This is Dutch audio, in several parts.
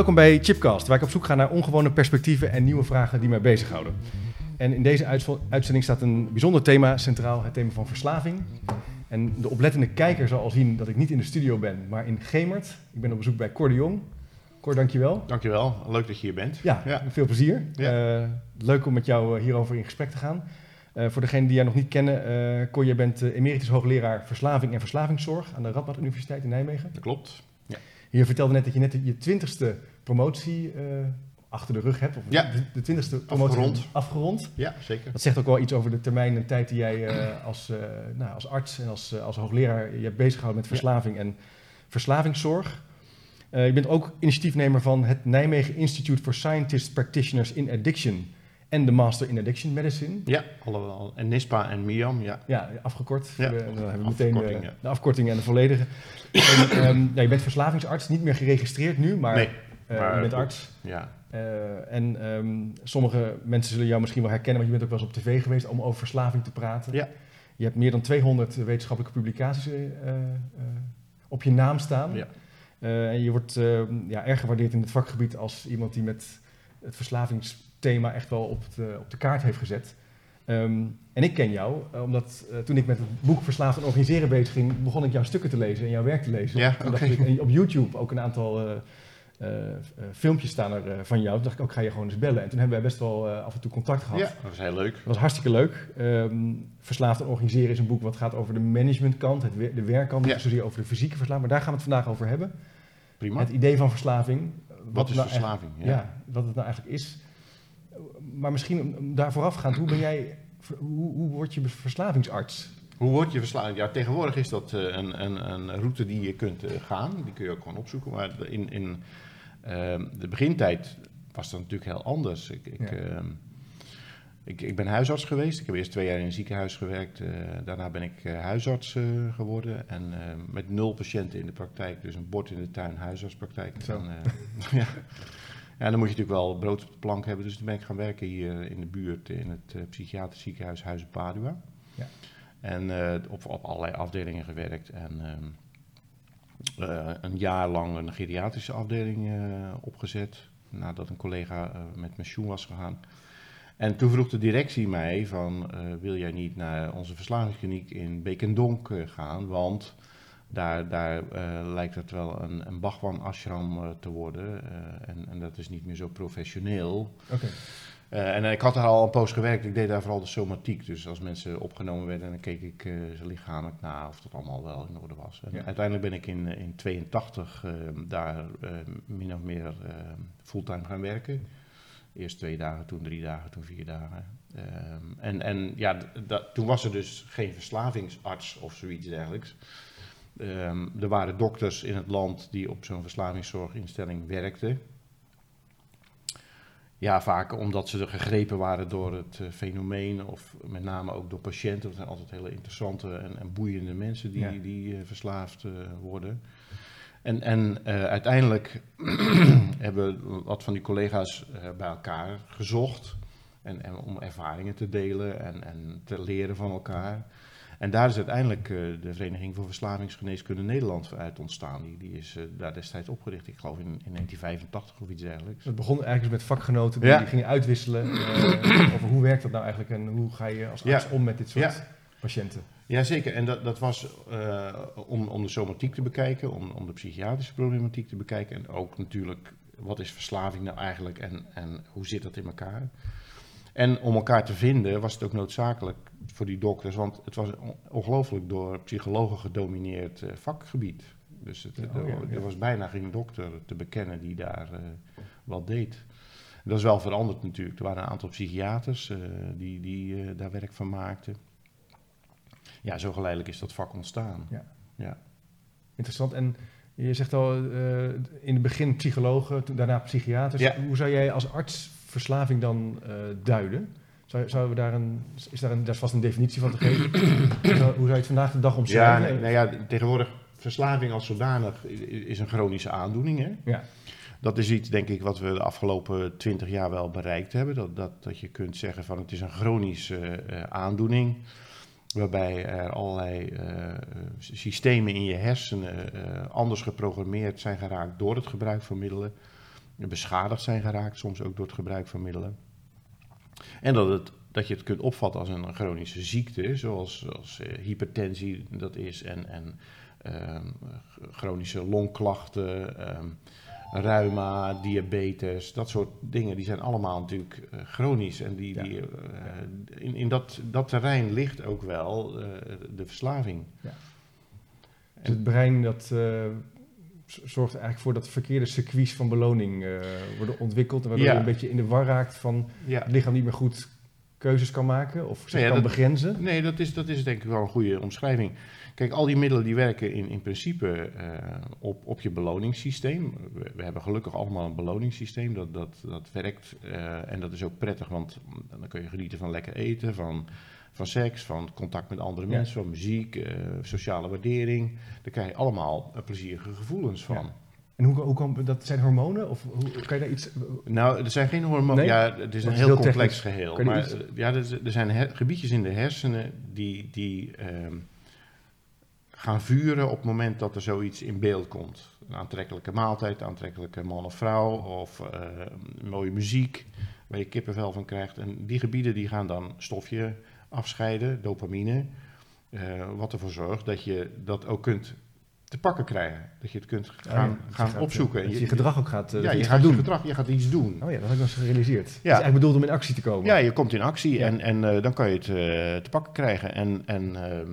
Welkom bij Chipcast, waar ik op zoek ga naar ongewone perspectieven en nieuwe vragen die mij bezighouden. En in deze uitzending staat een bijzonder thema centraal, het thema van verslaving. En de oplettende kijker zal al zien dat ik niet in de studio ben, maar in Gemert. Ik ben op bezoek bij Cor de Jong. Cor, dankjewel. Dankjewel, leuk dat je hier bent. Ja, veel plezier. Ja. Uh, leuk om met jou eh, hierover in gesprek te gaan. Uh, voor degenen die jij nog niet kennen, uh, Cor, jij bent emeritus hoogleraar verslaving en verslavingszorg aan de Radboud Universiteit in Nijmegen. Dat klopt. Ja. Je vertelde net dat je net je twintigste promotie achter de rug hebt. Of ja. de twintigste promotie afgerond. afgerond. Ja, zeker. Dat zegt ook wel iets over de termijn en tijd die jij als, nou, als arts en als, als hoogleraar je hebt bezighouden met verslaving en verslavingszorg. Uh, je bent ook initiatiefnemer van het Nijmegen Institute for Scientists Practitioners in Addiction en de Master in Addiction Medicine. Ja, allemaal. En NISPA en MIAM, ja. Ja, afgekort. Ja, de, dan hebben we meteen de, ja. de, afkorting en de volledige. en, um, ja, je bent verslavingsarts, niet meer geregistreerd nu, maar, nee, uh, maar je bent arts. Ja. Uh, en um, sommige mensen zullen jou misschien wel herkennen, want je bent ook wel eens op tv geweest om over verslaving te praten. Ja. Je hebt meer dan 200 wetenschappelijke publicaties op je naam staan. Ja. En je wordt uh, ja, erg gewaardeerd in het vakgebied als iemand die met het verslavingsthema echt wel op de, op de kaart heeft gezet. Um, en ik ken jou, omdat uh, toen ik met het boek Verslaafd en Organiseren bezig ging, begon ik jouw stukken te lezen en jouw werk te lezen. Ja, okay. ik, op YouTube ook een aantal filmpjes staan er van jou. Toen dacht ik ook, ga je gewoon eens bellen. En toen hebben wij best wel af en toe contact gehad. Ja, dat was heel leuk. Dat was hartstikke leuk. Um, Verslaafd en Organiseren is een boek wat gaat over de managementkant, het de werkkant, Ja. niet zozeer over de fysieke verslaving. Maar daar gaan we het vandaag over hebben. Prima. Het idee van verslaving. Wat is nou verslaving? Ja. wat het nou eigenlijk is. Maar misschien om- om daar voorafgaand, hoe ben jij, hoe, hoe word je verslavingsarts? Hoe word je verslaafd? Ja, tegenwoordig is dat eh, een, een, een route die je kunt eh, gaan. Die kun je ook gewoon opzoeken. Maar in, in de begintijd was dat natuurlijk heel anders. Ik, ik, Ja. ehm, ik, ik ben huisarts geweest. Ik heb eerst twee jaar in een ziekenhuis gewerkt. eh, daarna ben ik eh, huisarts eh, geworden. En eh, met nul patiënten in de praktijk. Dus een bord in de tuin, huisartspraktijk. Eh, ja. ja, dan moet je natuurlijk wel brood op de plank hebben. Dus toen ben ik gaan werken hier in de buurt in het eh, psychiatrisch ziekenhuis Huizen Padua. Ja. En op, op allerlei afdelingen gewerkt. En ehm, een jaar lang een geriatrische afdeling eh, opgezet. Nadat een collega eh, met pensioen was gegaan. En toen vroeg de directie mij van, eh, wil jij niet naar onze verslavingskliniek in Beekendonk eh, gaan? Want daar, daar eh, lijkt het wel een, een Bhagwan ashram eh, te worden. eh, en, en dat is niet meer zo professioneel. Oké. Eh, en ik had daar al een poos gewerkt. Ik deed daar vooral de somatiek. Dus als mensen opgenomen werden, dan keek ik eh, ze lichamelijk na of dat allemaal wel in orde was. En Ja. uiteindelijk ben ik in, eh, in 82 eh, daar eh, min of meer eh, fulltime gaan werken. Eerst twee dagen, toen drie dagen, toen vier dagen. Ehm, en en ja, toen was er dus geen verslavingsarts of zoiets dergelijks. Ehm, er waren dokters in het land die op zo'n verslavingszorginstelling werkten. Ja, vaak omdat ze er gegrepen waren door het eh, fenomeen, of met name ook door patiënten. Dat zijn altijd hele interessante en, en boeiende mensen die, Ja. die eh, verslaafd eh, worden. En, en uiteindelijk hebben wat van die collega's bij elkaar gezocht. En, en om ervaringen te delen en, en te leren van elkaar. En daar is uiteindelijk eh, de Vereniging voor Verslavingsgeneeskunde Nederland uit ontstaan. Die, die is eh, daar destijds opgericht, ik geloof in, in 1985 of iets dergelijks. Het begon eigenlijk met vakgenoten die, Ja. die gingen uitwisselen eh, over hoe werkt dat nou eigenlijk en hoe ga je als arts Ja. om met dit soort Ja. patiënten. Jazeker, en dat, dat was om, om de somatiek te bekijken, om, om de psychiatrische problematiek te bekijken. En ook natuurlijk, wat is verslaving nou eigenlijk en, en hoe zit dat in elkaar? En om elkaar te vinden was het ook noodzakelijk voor die dokters, want het was een ongelooflijk door psychologen gedomineerd eh, vakgebied. Dus het, Ja, er, oh ja, ja. er was bijna geen dokter te bekennen die daar eh, wat deed. Dat is wel veranderd natuurlijk. Er waren een aantal psychiaters eh, die, die daar werk van maakten. Ja, zo geleidelijk is dat vak ontstaan. Ja. Ja. Interessant. En je zegt al in het begin psychologen, daarna psychiaters. Hoe zou jij als arts verslaving dan eh, duiden? Zou, zouden we daar een, is daar, een, daar is vast een definitie van te geven? hoe, zou, hoe zou je het vandaag de dag Ja, omschrijven? nee, nou ja, tegenwoordig verslaving als zodanig is een chronische aandoening. Hè? Ja. Dat is iets, denk ik, wat we de afgelopen twintig jaar wel bereikt hebben. Dat, dat, dat je kunt zeggen van het is een chronische eh, aandoening. Waarbij er allerlei eh, systemen in je hersenen anders geprogrammeerd zijn geraakt door het gebruik van middelen. Beschadigd zijn geraakt, soms ook door het gebruik van middelen. En dat, het, dat je het kunt opvatten als een chronische ziekte, zoals, zoals eh, hypertensie dat is en, en ehm, chronische longklachten, ehm, reuma, diabetes, dat soort dingen, die zijn allemaal natuurlijk eh, chronisch. En die, Ja. die, eh, in, in dat, dat terrein ligt ook wel de verslaving. Dus het brein dat, zorgt eigenlijk voor dat verkeerde circuits van beloning eh, worden ontwikkeld. Waardoor Ja. je een beetje in de war raakt van Ja. het lichaam niet meer goed keuzes kan maken of zich Nee, ja, kan dat- begrenzen. Nee, dat is, dat is denk ik wel een goede omschrijving. Kijk, al die middelen die werken in, in principe eh, op, op je beloningssysteem. We, we hebben gelukkig allemaal een beloningssysteem dat, dat, dat werkt. eh, en dat is ook prettig, want dan kun je genieten van lekker eten, van, van seks, van contact met andere Ja. mensen, van muziek, eh, sociale waardering. Daar krijg je allemaal eh, plezierige gevoelens van. Ja. En hoe, hoe kan, dat zijn hormonen? Of hoe, kan je daar iets... Nou, er zijn geen hormonen. Nee? Ja, het is een is heel, complex technisch. geheel. Maar iets- eh, ja, er, er zijn her- gebiedjes in de hersenen die, die ehm, gaan vuren op het moment dat er zoiets in beeld komt. Een aantrekkelijke maaltijd, aantrekkelijke man of vrouw of mooie muziek waar je kippenvel van krijgt. En die gebieden die gaan dan stofje afscheiden, dopamine, eh, wat ervoor zorgt dat je dat ook kunt te pakken krijgen. Dat je het kunt gaan, ja, je gaan gaat, opzoeken. eh, Dat En je je gedrag ook gaat, dat ja, je gaat gaat je doen. gedrag, je gaat iets doen. Oh ja, dat had ik nog eens gerealiseerd. Het is Ja. eigenlijk bedoeld om in actie te komen. Ja, je komt in actie Ja. en, en dan kan je het te pakken krijgen. En, en ehm,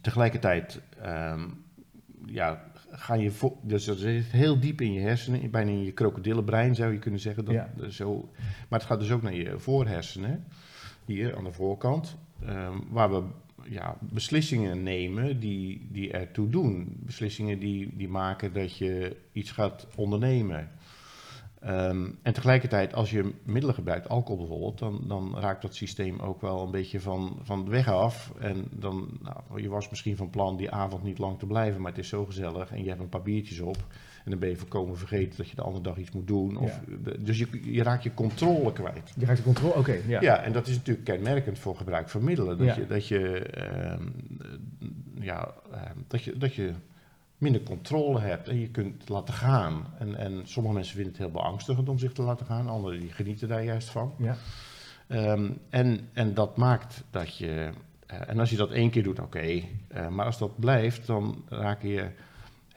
tegelijkertijd ehm, ja, ga je... Dus dat zit heel diep in je hersenen, bijna in je krokodillenbrein zou je kunnen zeggen. Dat, Ja. zo, maar het gaat dus ook naar je voorhersenen, hier aan de voorkant, ehm, waar we ja, beslissingen nemen die, die ertoe doen. Beslissingen die, die maken dat je iets gaat ondernemen. Ehm, en tegelijkertijd, als je middelen gebruikt, alcohol bijvoorbeeld, dan, dan raakt dat systeem ook wel een beetje van, van de weg af. En dan, nou, je was misschien van plan die avond niet lang te blijven, maar het is zo gezellig en je hebt een paar biertjes op. En dan ben je voorkomen vergeten dat je de andere dag iets moet doen. Of, dus je, je raakt je controle kwijt. Je raakt de controle... Oké, ja. Ja. en dat is natuurlijk kenmerkend voor gebruik van middelen. Dat Ja. je, dat je, ehm, eh, ja, ehm, dat je, dat je minder controle hebt en je kunt laten gaan. En, en sommige mensen vinden het heel beangstigend om zich te laten gaan, anderen die genieten daar juist van. Ja. Ehm, en, en dat maakt dat je, eh, en als je dat één keer doet, oké, eh, maar als dat blijft, dan raken je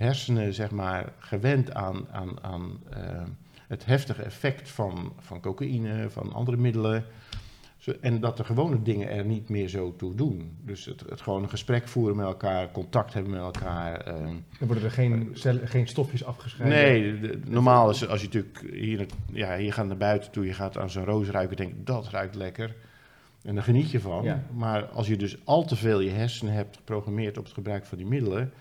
hersenen zeg maar gewend aan, aan, aan eh, het heftige effect van, van cocaïne, van andere middelen. En dat de gewone dingen er niet meer zo toe doen. Dus het, het gewoon een gesprek voeren met elkaar, contact hebben met elkaar. Dan worden er geen, cellen, geen stofjes afgescheiden. Nee, de- normaal is als je natuurlijk hier, ja, hier gaat naar buiten toe, je gaat aan zo'n roos ruiken, denk dat ruikt lekker. En daar geniet je van. Ja. Maar als je dus al te veel je hersenen hebt geprogrammeerd op het gebruik van die middelen,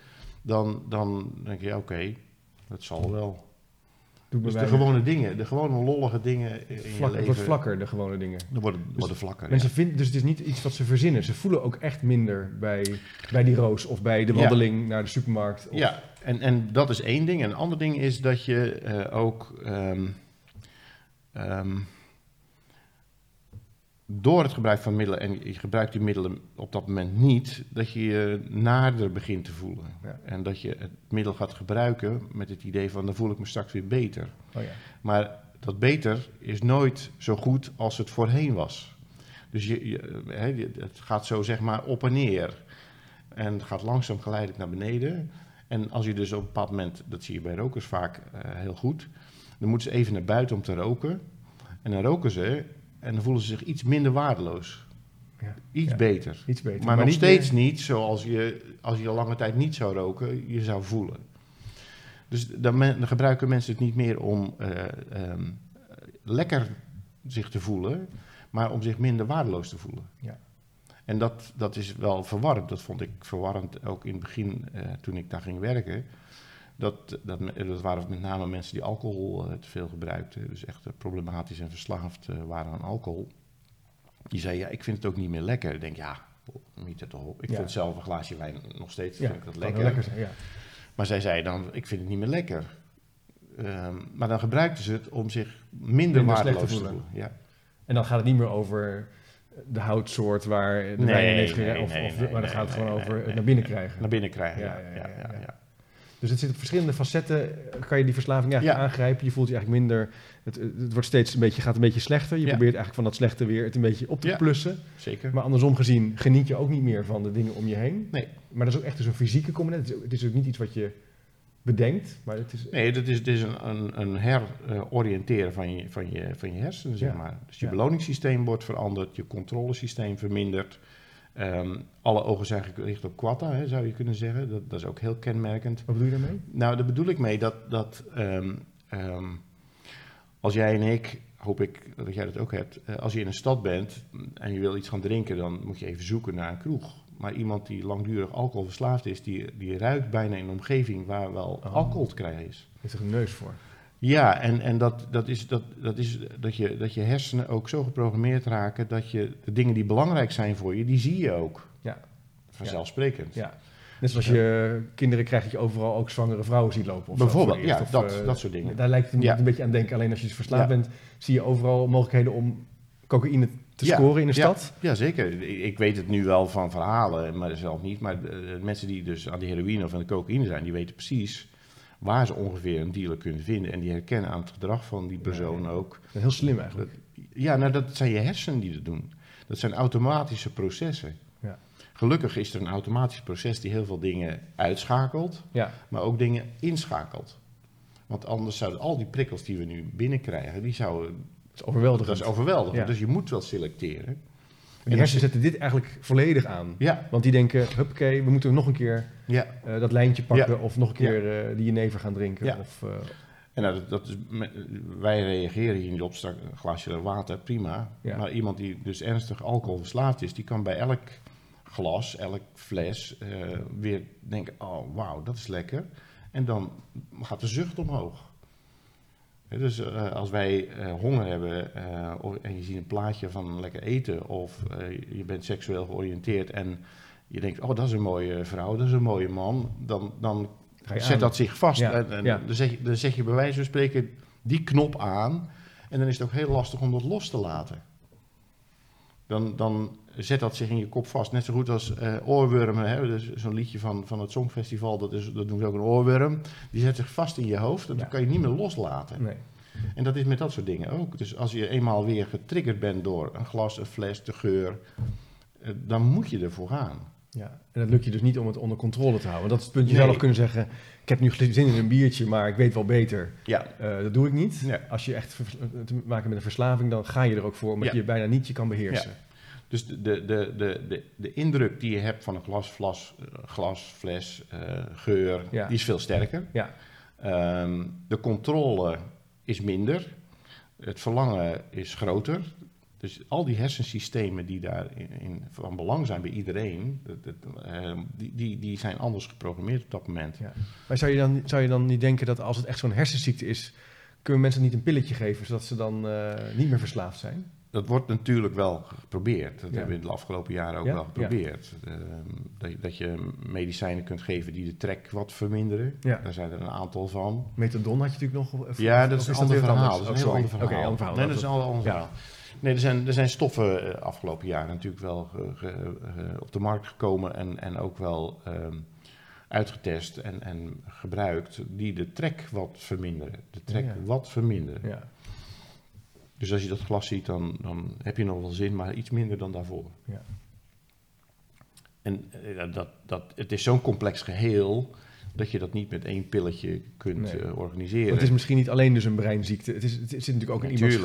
dan, dan denk je, oké, dat zal wel. Doet Dus de gewone dingen, de gewone lollige dingen in je Vlak, het leven, wordt vlakker, de gewone dingen. dan worden, worden vlakker. Mensen ja. vinden, dus het is niet iets wat ze verzinnen. Ze voelen ook echt minder bij, bij die roos of bij de Ja. wandeling naar de supermarkt. Of, Ja, en, en dat is één ding. En een ander ding is dat je eh, ook ehm, ehm, door het gebruik van middelen, en je gebruikt die middelen op dat moment niet, dat je je naarder begint te voelen. Ja. En dat je het middel gaat gebruiken met het idee van dan voel ik me straks weer beter. Oh ja. Maar dat beter is nooit zo goed als het voorheen was. Dus je, je, hè, je- het gaat zo zeg maar op en neer. En het gaat langzaam geleidelijk naar beneden. En als je dus op een bepaald moment, dat zie je bij rokers vaak eh, heel goed, dan moeten ze even naar buiten om te roken. En dan roken ze en dan voelen ze zich iets minder waardeloos. Ja. Iets Ja. beter. Iets beter. Maar, nog steeds meer- niet zoals je, als je al lange tijd niet zou roken, je zou voelen. Dus dan, men- dan gebruiken mensen het niet meer om eh, ehm, lekker zich te voelen, maar om zich minder waardeloos te voelen. Ja. En dat, dat is wel verwarrend. Dat vond ik verwarrend ook in het begin eh, toen ik daar ging werken. Dat, dat, dat waren met name mensen die alcohol eh, te veel gebruikten. Dus echt eh, problematisch en verslaafd eh, waren aan alcohol. Die zei, ja, ik vind het ook niet meer lekker. Ik denk, ja, niet het op. Ik Ja. vind zelf een glaasje wijn nog steeds Ja, vind ik dat lekker. wel lekker zijn, ja. Maar zij zei dan, ik vind het niet meer lekker. Ehm, maar dan gebruikten ze het om zich minder, waardeloos te voelen. Ja. En dan gaat het niet meer over de houtsoort waar de Nee, wijn heeft nee. Of, nee, of- nee, maar dan gaat het gewoon over het naar binnen krijgen. Naar binnen krijgen, Ja, ja. ja, Dus het zit op verschillende facetten. Kan je die verslaving eigenlijk Ja. aangrijpen? Je voelt je eigenlijk minder. Het, het wordt steeds een beetje, gaat een beetje slechter. Je Ja. probeert eigenlijk van dat slechte weer het een beetje op te Ja. plussen. Zeker. Maar andersom gezien geniet je ook niet meer van de dingen om je heen. Nee. Maar dat is ook echt dus een fysieke component. Het is, het is ook niet iets wat je bedenkt. Maar het is. Nee, dat is, het is een, een, een heroriënteren van je, van, je, van je hersenen, zeg maar. Dus je beloningssysteem wordt veranderd, je controlesysteem vermindert. Ehm, alle ogen zijn gericht op quatta, hè, zou je kunnen zeggen. Dat, dat is ook heel kenmerkend. Wat bedoel je daarmee? Nou, daar bedoel ik mee dat, dat ehm, ehm, als jij en ik, hoop ik dat jij dat ook hebt, eh, als je in een stad bent en je wil iets gaan drinken, dan moet je even zoeken naar een kroeg. Maar iemand die langdurig alcoholverslaafd is, die, die ruikt bijna in een omgeving waar wel Oh. alcohol te krijgen is. Is er een neus voor. Ja, en, en dat, dat is, dat, dat, is dat, je, dat je hersenen ook zo geprogrammeerd raken dat je de dingen die belangrijk zijn voor je, die zie je ook. Ja. Vanzelfsprekend. Ja. Net zoals je kinderen krijgt, dat je overal ook zwangere vrouwen ziet lopen. Of zo Bijvoorbeeld, eerst. ja, Of, dat, eh, dat soort dingen. Daar lijkt het Ja. een beetje aan denken. Alleen als je verslaafd Ja. bent, zie je overal mogelijkheden om cocaïne te Ja, scoren in de stad. Ja, zeker. Ik, weet het nu wel van verhalen, maar zelf niet. Maar de mensen die dus aan de heroïne of aan de cocaïne zijn, die weten precies waar ze ongeveer een dealer kunnen vinden. En die herkennen aan het gedrag van die persoon ook. Heel slim eigenlijk. Ja, nou dat zijn je hersenen die dat doen. Dat zijn automatische processen. Ja. Gelukkig is er een automatisch proces die heel veel dingen uitschakelt, Ja, maar ook dingen inschakelt. Want anders zouden al die prikkels die we nu binnenkrijgen, die zouden, dat is overweldigend. dat is overweldigend. Ja. Dus je moet wel selecteren. Die En hersenen zetten dit eigenlijk volledig aan. Ja, Want die denken, huppakee, we moeten nog een keer ja. eh, dat lijntje pakken. Ja. Of nog een keer eh, die jenever gaan drinken. Of, eh, En nou, dat, dat is, wij reageren hier niet op, een glaasje water, prima. Maar iemand die dus ernstig alcoholverslaafd is, die kan bij elk glas, elk fles weer denken, oh wauw, dat is lekker. En dan gaat de zucht omhoog. Dus eh, als wij eh, honger hebben eh, of- en je ziet een plaatje van lekker eten of je bent seksueel georiënteerd en je denkt, oh dat is een mooie vrouw, dat is een mooie man, dan, dan zet aan. dat zich vast. Ja, En, en ja. dan, zeg je, dan zeg je bij wijze van spreken die knop aan en dan is het ook heel lastig om dat los te laten. Dan, dan zet dat zich in je kop vast. Net zo goed als eh, oorwormen. Hè? Dus zo'n liedje van, van het Songfestival, dat, is, dat noemen ze ook een oorworm. Die zet zich vast in je hoofd en Ja. dan kan je niet meer loslaten. nee. En dat is met dat soort dingen ook. Dus als je eenmaal weer getriggerd bent door een glas, een fles, de geur, eh, dan moet je ervoor gaan. Ja. En dat lukt je dus niet om het onder controle te houden. Dat is het punt. Je Nee. zou nog kunnen zeggen, ik heb nu zin in een biertje, maar ik weet wel beter. Ja, Eh, dat doe ik niet. Nee. Als je echt vers- te maken hebt met een verslaving, dan ga je er ook voor, omdat Ja. je bijna niet je kan beheersen. Dus de, de, de, de, de, indruk die je hebt van een glas, flas, eh, glas fles, eh, geur, Ja. die is veel sterker. Ja. Ehm, de controle is minder. Het verlangen is groter. Dus al die hersensystemen die daar in, in van belang zijn bij iedereen, dat, dat, ehm, die, die, die zijn anders geprogrammeerd op dat moment. Ja. Maar zou je, dan, zou je dan niet denken dat als het echt zo'n hersenziekte is, kunnen mensen niet een pilletje geven, zodat ze dan eh, niet meer verslaafd zijn? Dat wordt natuurlijk wel geprobeerd. Dat Ja. hebben we de afgelopen jaren ook Ja? wel geprobeerd. Ehm, dat, je- dat je medicijnen kunt geven die de trek wat verminderen. Ja. Daar zijn er een aantal van. Methadon had je natuurlijk nog. of- Ja, dat is een ander verhaal. Dat is een Oh, heel sorry. ander verhaal. Ander verhaal. Nee, dat is een ander verhaal. Nee, er zijn, er zijn stoffen eh, afgelopen jaren natuurlijk wel op de markt gekomen en, en ook wel ehm, uitgetest en, en gebruikt die de trek wat verminderen. De trek Ja, wat verminderen. Ja, Dus als je dat glas ziet, dan, dan heb je nog wel zin, maar iets minder dan daarvoor. ja. En eh, dat, dat, het is zo'n complex geheel dat je dat niet met één pilletje kunt Nee. eh, organiseren. het is misschien niet alleen dus een breinziekte. Het, is, het zit natuurlijk ook in iemands,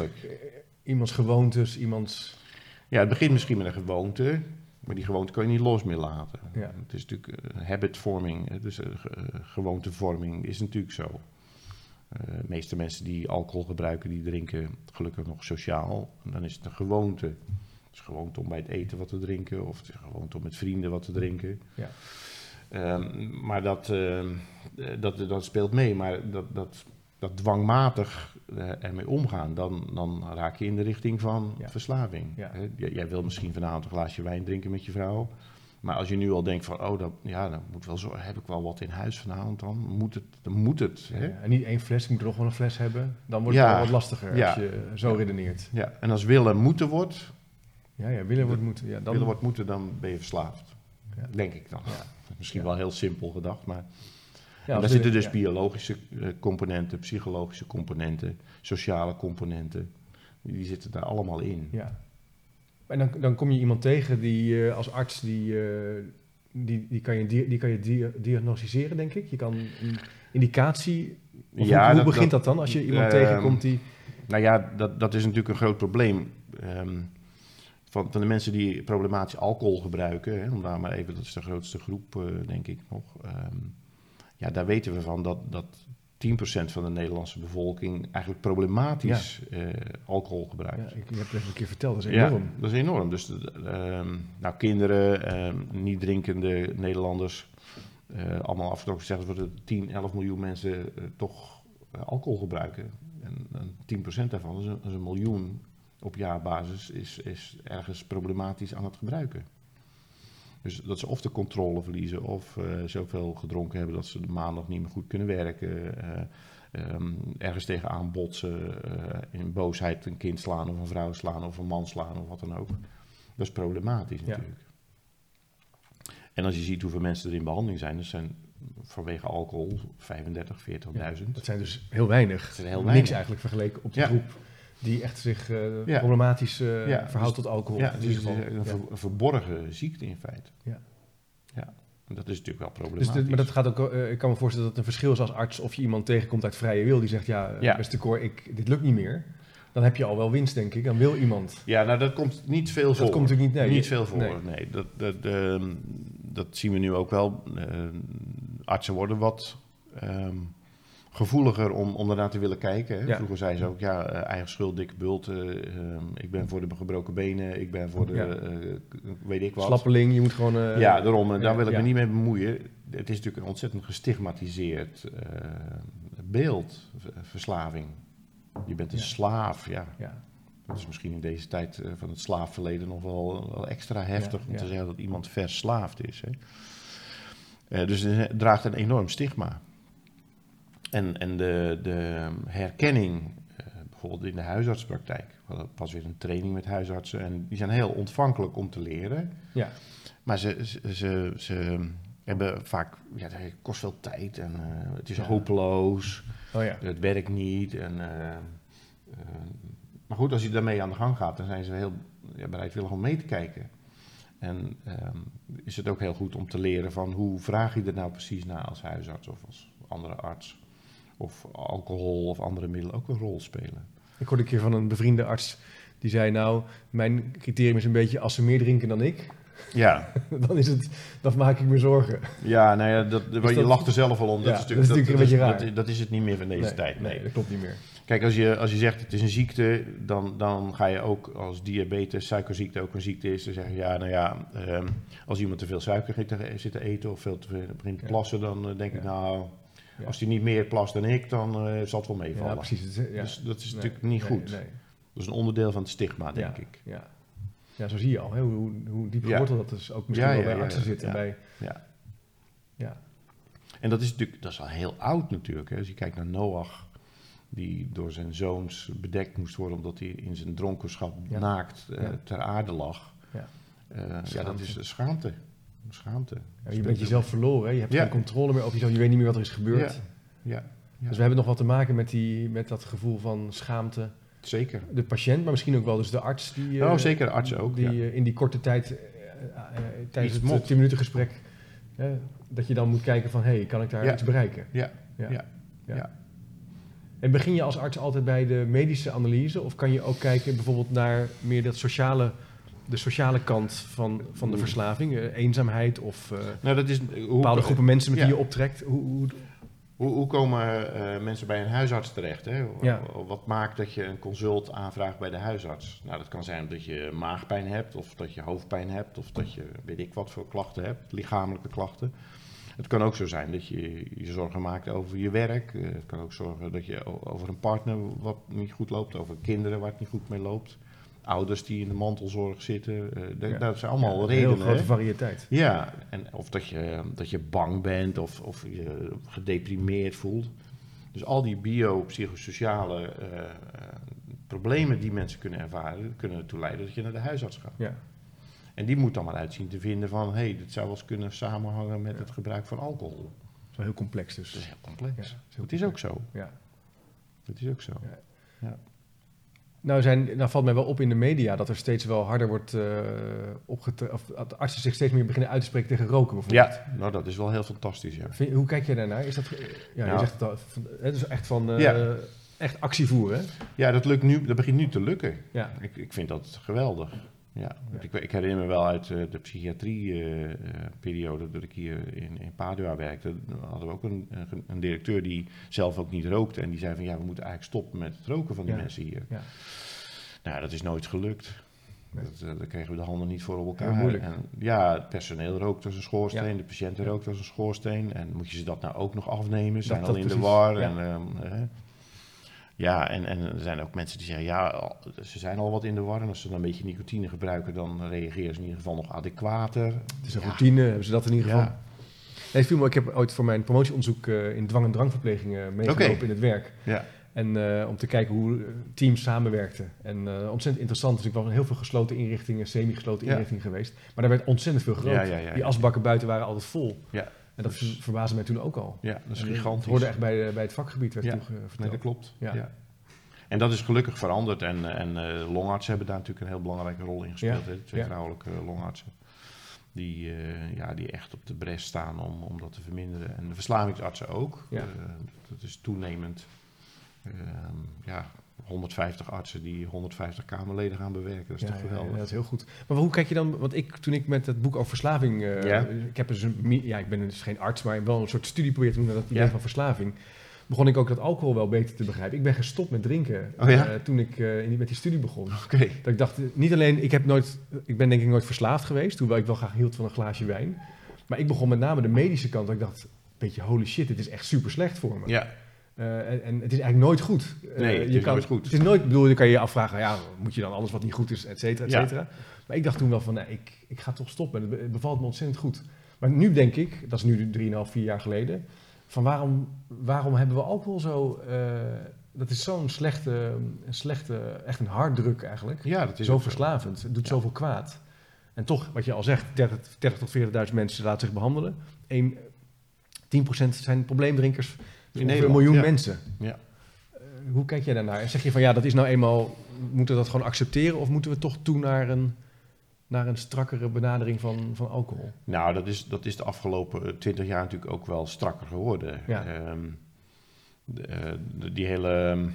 iemands gewoontes, iemands... Ja, het begint misschien met een gewoonte, maar die gewoonte kan je niet los meer laten. Ja. Het is natuurlijk eh, habitvorming, dus eh, eh, gewoontevorming is natuurlijk zo. De meeste mensen die alcohol gebruiken, die drinken gelukkig nog sociaal. En dan is het een gewoonte. Het is gewoonte om bij het eten wat te drinken, of het is een gewoonte om met vrienden wat te drinken. Ja. Ehm, maar dat, ehm, eh, dat, dat speelt mee, maar dat, dat, dat dwangmatig ermee omgaan, dan, dan raak je in de richting van Ja. verslaving. Ja. Jij, wil misschien vanavond een glaasje wijn drinken met je vrouw. Maar als je nu al denkt van, oh, dat, ja, dan moet wel zo, heb ik wel wat in huis vanavond dan? Moet het, dan moet het. Hè? Ja, en niet één fles, ik moet er nog wel een fles hebben. Dan wordt het wel wat lastiger als je zo Ja. redeneert. Ja, en als willen moeten wordt, Ja, ja, willen wordt moeten. Ja, dan, willen wordt moeten, dan ben je verslaafd. Ja. Denk ik dan. Ja. Misschien wel heel simpel gedacht, maar... daar zitten dus biologische eh, componenten, psychologische componenten, sociale componenten. Die zitten daar allemaal in. Ja. En dan, dan kom je iemand tegen die eh, als arts, die, eh, die, die kan je, di- die kan je dia- diagnosticeren, denk ik. Je kan een indicatie... Ja, hoe, dat- begint dat- dat, dan? Als je iemand ehm, tegenkomt die... Nou ja, dat, dat is natuurlijk een groot probleem. Ehm, van, van de mensen die problematisch alcohol gebruiken, hè, om daar maar even, dat is de grootste groep, denk ik nog. ehm, ja, daar weten we van dat, dat 10% van de Nederlandse bevolking eigenlijk problematisch eh, alcohol gebruikt. Ja, ik, je hebt het een keer verteld, dat is Ja, enorm. dat is enorm. Dus ehm, nou, kinderen, ehm, niet drinkende Nederlanders, eh, allemaal afgetrokken gezegd worden 10, 11 miljoen mensen eh, toch eh, alcohol gebruiken. En, en 10% daarvan, dat is, een, dat is een miljoen op jaarbasis, is, is ergens problematisch aan het gebruiken. Dus dat ze of de controle verliezen of eh, zoveel gedronken hebben dat ze de maandag niet meer goed kunnen werken. eh, ehm, ergens tegenaan botsen, eh, in boosheid een kind slaan of een vrouw slaan of een man slaan of wat dan ook. Dat is problematisch Ja. natuurlijk. En als je ziet hoeveel mensen er in behandeling zijn, dat zijn vanwege alcohol 35, 40.000. Dat zijn dus heel weinig. heel Niks weinig. eigenlijk vergeleken op de Ja. groep die echt zich eh, problematisch eh, Ja, verhoudt dus- tot alcohol. Ja, in dus ieder geval. een, ver- verborgen ziekte in feite. Ja. Ja, en dat is natuurlijk wel Dus problematisch. maar dat gaat ook, eh, ik kan me voorstellen dat het een verschil is als arts of je iemand tegenkomt uit vrije wil die zegt, ja, Ja. beste Cor, ik, dit lukt niet meer. Dan heb je al wel winst, denk ik. Dan wil iemand. Ja, nou dat komt niet veel Dat voor. komt natuurlijk niet- nee, niet veel voor. nee. Nee, dat, dat, ehm, dat zien we nu ook wel. Artsen worden wat ehm, gevoeliger om, om te willen kijken. Hè. Ja. Vroeger zeiden ze ook, ja, eh, eigen schuld, dikke bult. eh, ehm, ik ben voor de gebroken benen, ik ben voor de, Ja. eh, weet ik wat. Slappeling, je moet gewoon... ja, daarom. En daar wil ik me niet mee bemoeien. Het is natuurlijk een ontzettend gestigmatiseerd beeld, verslaving. Je bent een slaaf, ja. Ja, Dat is misschien in deze tijd van het slaafverleden nog wel, wel extra heftig om te zeggen dat iemand verslaafd is. Hè. Dus het draagt een enorm stigma. En, en de, de herkenning, eh, bijvoorbeeld in de huisartspraktijk. We hadden pas weer een training met huisartsen en die zijn heel ontvankelijk om te leren. ja. Maar ze, ze, ze, ze hebben vaak, ja, het kost veel tijd en eh, het is Ja. hopeloos. Oh ja. Het werkt niet. En, eh, maar goed, als je daarmee aan de gang gaat, dan zijn ze heel ja, bereidwillig om mee te kijken. En ehm, is het ook heel goed om te leren van hoe vraag je er nou precies naar als huisarts of als andere arts. Of alcohol of andere middelen ook een rol spelen. Ik hoorde een keer van een bevriende arts die zei, nou, mijn criterium is een beetje als ze meer drinken dan ik, Ja, dan is het, dan maak ik me zorgen. ja, nou ja, dat, je dat- lacht er zelf al om. Dat, Ja, is, dat is natuurlijk, natuurlijk een beetje dat, raar. dat, dat is het niet meer van deze nee, tijd. Nee, dat klopt niet meer. Kijk, als je, als je zegt het is een ziekte, dan, dan ga je ook als diabetes, suikerziekte ook een ziekte is, dan zeg je ja, nou ja, ehm, als iemand te veel suiker zit te, zit te eten of veel te veel begint te plassen, dan eh, denk ik nou, Ja. als hij niet meer plast dan ik, dan eh, zal het wel meevallen. Ja, precies. Ja. Dus dat is Nee, natuurlijk niet nee, goed. nee. Dat is een onderdeel van het stigma, denk ik. Ja. ja, zo zie je al hè, hoe, hoe diep geworteld dat is. Ook misschien wel bij artsen zitten. ja. Bij, Ja. ja. En dat is natuurlijk, dat is al heel oud natuurlijk. Hè. Als je kijkt naar Noach, die door zijn zoons bedekt moest worden omdat hij in zijn dronkenschap naakt eh, ter aarde lag. Ja. Eh, ja, dat is schaamte. Schaamte. Ja, je bent jezelf verloren. Hè? Je hebt Ja. geen controle meer over jezelf. Je weet niet meer wat er is gebeurd. Ja. Dus we hebben nog wat te maken met, die, met dat gevoel van schaamte. zeker. De patiënt, maar misschien ook wel dus de arts. Die, eh, Oh, zeker, de artsen ook, Die eh, in die korte tijd, eh, eh, tijdens Iets het mocht. 10 minuten gesprek, eh, dat je dan moet kijken van, hé, hey, kan ik daar iets bereiken? Ja. Ja. ja. En begin je als arts altijd bij de medische analyse? Of kan je ook kijken bijvoorbeeld naar meer dat sociale, de sociale kant van, van de Mm. verslaving? eh, eenzaamheid of eh, Nou, dat is, hoe, bepaalde groepen mensen met ja. wie je optrekt? Hoe, hoe, Hoe, hoe komen eh, mensen bij een huisarts terecht? Hè? Ja. Wat maakt dat je een consult aanvraagt bij de huisarts? Nou, dat kan zijn dat je maagpijn hebt, of dat je hoofdpijn hebt, of dat je weet ik wat voor klachten hebt, lichamelijke klachten. Het kan ook zo zijn dat je je zorgen maakt over je werk. Het kan ook zorgen dat je over een partner wat niet goed loopt, over kinderen waar het niet goed mee loopt. Ouders die in de mantelzorg zitten. eh, dat- Ja. Dat zijn allemaal Ja, een redenen. heel grote variëteit. Ja, en of dat je, dat je bang bent of, of je gedeprimeerd voelt. Dus al die biopsychosociale eh, problemen die mensen kunnen ervaren, kunnen ertoe leiden dat je naar de huisarts gaat. Ja. En die moet dan maar uitzien te vinden van, hé, hey, dit zou wel eens kunnen samenhangen met het gebruik van alcohol. is wel heel complex dus. Dat is heel complex. Ja, dat is heel het is ook zo. Ja. Het is ook zo. Ja. Nou, zijn, nou valt mij wel op in de media dat er steeds wel harder wordt uh, opgetreden. Of dat artsen zich steeds meer beginnen uit te spreken tegen roken bijvoorbeeld. Ja, nou dat is wel heel fantastisch. Ja. Vind, hoe kijk je daarnaar? Is dat, ja, Nou. je zegt het al. Het is echt van. eh, Ja. Echt actie voeren. Ja, dat, lukt nu, dat begint nu te lukken. Ja. Ik, ik vind dat geweldig. Ja. Ja. Ik, ik herinner me wel uit eh, de psychiatrie-periode dat ik hier in, in Padua werkte. Dan hadden we ook een, een, directeur die zelf ook niet rookte. En die zei van ja, we moeten eigenlijk stoppen met het roken van die Ja. mensen hier. Ja. Nou, dat is nooit gelukt. Nee. Dat, eh, daar kregen we de handen niet voor op elkaar. Moeilijk. En, ja, het personeel rookt als een schoorsteen, Ja. de patiënten Ja. rookt als een schoorsteen. En moet je ze dat nou ook nog afnemen? Ze zijn Dat- al dat in de war. ja. En, ehm, hè. Ja, en, en er zijn ook mensen die zeggen, ja, ze zijn al wat in de war. En als ze dan een beetje nicotine gebruiken, dan reageren ze in ieder geval nog adequater. Het is een Ja. routine, hebben ze dat in ieder geval. Ja. Nee, viel me, ik heb ooit voor mijn promotieonderzoek eh, in dwang- en drangverpleging eh, meegelopen in het werk. Ja. En eh, om te kijken hoe teams samenwerkten. En ontzettend interessant. Dus ik was in heel veel gesloten inrichtingen, semi-gesloten Ja. inrichtingen geweest. Maar daar werd ontzettend veel ja, Die asbakken buiten waren altijd vol. Ja. En dat Dus- ver- verbaasde mij toen ook al. ja, dat is En, gigantisch. Het hoorde echt bij, bij het vakgebied, werd Ja. toen verteld. Nee, dat klopt. Ja. Ja. En dat is gelukkig veranderd. En, en eh, longartsen hebben daar natuurlijk een heel belangrijke rol in gespeeld. Ja. hè. Twee vrouwelijke longartsen. Die, eh, ja, die echt op de bres staan om, om dat te verminderen. En de verslavingsartsen ook. Ja. Eh, dat is toenemend. Ehm, ja, 150 artsen die 150 Kamerleden gaan bewerken. Dat is Ja, toch ja, ja, geweldig? dat is heel goed. Maar hoe kijk je dan, want ik, toen ik met het boek over verslaving, eh, Ja. ik heb dus een, ja, ik ben dus geen arts, maar wel een soort studie te doen naar dat idee van verslaving. Begon ik ook dat alcohol wel beter te begrijpen. Ik ben gestopt met drinken Oh ja? eh, toen ik eh, met die studie begon. Oké. Dat ik dacht, niet alleen, ik, heb nooit, ik ben denk ik nooit verslaafd geweest, hoewel ik wel graag hield van een glaasje wijn. Maar ik begon met name de medische kant. Dat ik dacht, beetje holy shit, dit is echt super slecht voor me. Ja, Eh, en, en het is eigenlijk nooit goed. Eh, Nee, het je is nooit goed. Het is nooit, bedoel, je kan je afvragen, ja, moet je dan alles wat niet goed is, et cetera, et Ja. cetera. Maar ik dacht toen wel van, nee, ik, ik ga toch stoppen. Het be- Het bevalt me ontzettend goed. Maar nu denk ik, dat is nu 3,5, 4 jaar geleden, van waarom, waarom hebben we alcohol zo... eh, dat is zo'n slechte, slechte, echt een harddruk eigenlijk. ja dat is zo verslavend. Het doet Ja. zoveel kwaad. En toch, wat je al zegt, 30, 30 tot 40.000 mensen laten zich behandelen. Eén, 10% zijn probleemdrinkers. Ongeveer een miljoen mensen. Ja. Eh, hoe kijk jij daarnaar? En zeg je van ja, dat is nou eenmaal, moeten we dat gewoon accepteren of moeten we toch toe naar een, naar een strakkere benadering van, van alcohol? Nou, dat is, dat is de afgelopen twintig jaar natuurlijk ook wel strakker geworden. Ja. Ehm, de, eh, de- die hele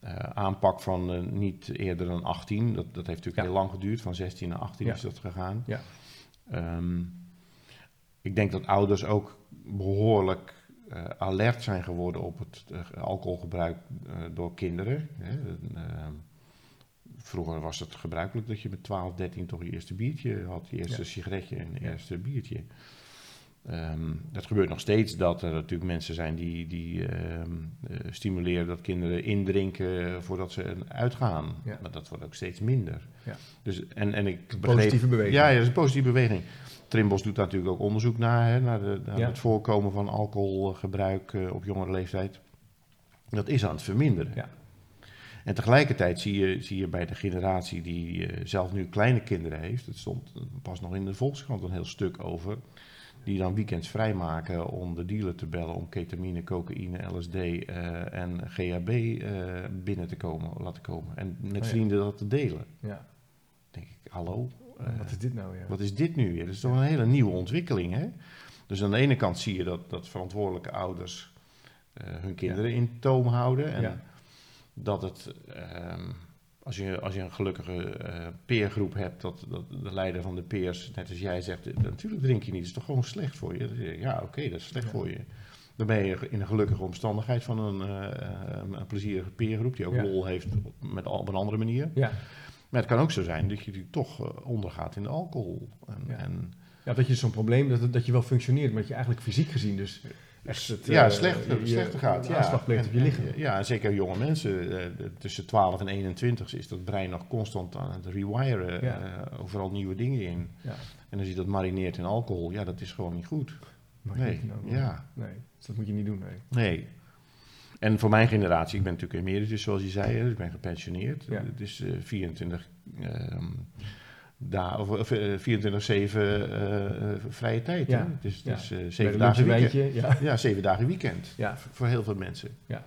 eh, aanpak van niet eerder dan 18, dat, dat heeft natuurlijk Ja. heel lang geduurd. Van 16 naar 18 Ja. is dat gegaan. Ja. Ehm, ik denk dat ouders ook behoorlijk eh, alert zijn geworden op het eh, alcoholgebruik eh, door kinderen. Hè. Vroeger was het gebruikelijk dat je met 12, 13 toch je eerste biertje had, je eerste Ja. sigaretje en je Ja. eerste biertje. Ehm, dat gebeurt nog steeds dat er natuurlijk mensen zijn die, die ehm, eh, stimuleren dat kinderen indrinken voordat ze uitgaan. Ja. Maar dat wordt ook steeds minder. Ja. Dus, en, en ik begreep, Positieve beweging. ja, ja, dat is een positieve beweging. Trimbos doet daar natuurlijk ook onderzoek naar, hè, naar, de, naar Ja. het voorkomen van alcoholgebruik eh, op jongere leeftijd. Dat is aan het verminderen. Ja. En tegelijkertijd zie je, zie je bij de generatie die eh, zelf nu kleine kinderen heeft, het stond pas nog in de Volkskrant een heel stuk over, die dan weekends vrijmaken om de dealer te bellen om ketamine, cocaïne, LSD eh, en GHB eh, binnen te komen, laten komen. En met Oh ja. vrienden dat te delen. Ja. denk ik, hallo? Wat is dit nou? Wat is dit nu weer? Dat is toch een hele nieuwe ontwikkeling, hè? Dus aan de ene kant zie je dat, dat verantwoordelijke ouders eh, hun kinderen in toom houden. En dat het, ehm, als, je, als je een gelukkige eh, peergroep hebt, dat, dat de leider van de peers, net als jij zegt, natuurlijk drink je niet, dat is toch gewoon slecht voor je? Ja, oké, dat is slecht voor je. Dan ben je in een gelukkige omstandigheid van een, eh, een, plezierige peergroep die ook Ja. lol heeft met, op een andere manier. Ja. Maar het kan ook zo zijn dat je natuurlijk toch eh, ondergaat in de alcohol. En, Ja. en ja, dat je zo'n probleem, dat, dat je wel functioneert, maar dat je eigenlijk fysiek gezien dus echt het, ja, eh, slecht, je- slechter gaat. Ja. aanslag pleegt op je lichaam. Ja, en zeker jonge mensen. eh, tussen 12 en 21 is dat brein nog constant aan het rewiren. Ja. overal nieuwe dingen in. Ja. En als je dat marineert in alcohol, ja, dat is gewoon niet goed. Nee, niet ja. Nee, dus dat moet je niet doen. Nee. Nee. En voor mijn generatie, ik ben natuurlijk emeritus zoals je zei, dus ik ben gepensioneerd. Ja. Het is eh, 24 ehm, da of, of, eh, 24-7 eh, eh, vrije tijd. Ja, Hè? Ja. eh, Bij zeven, een dagen weekend. Ja. Ja, zeven dagen weekend. Ja. Voor heel veel mensen. Ja.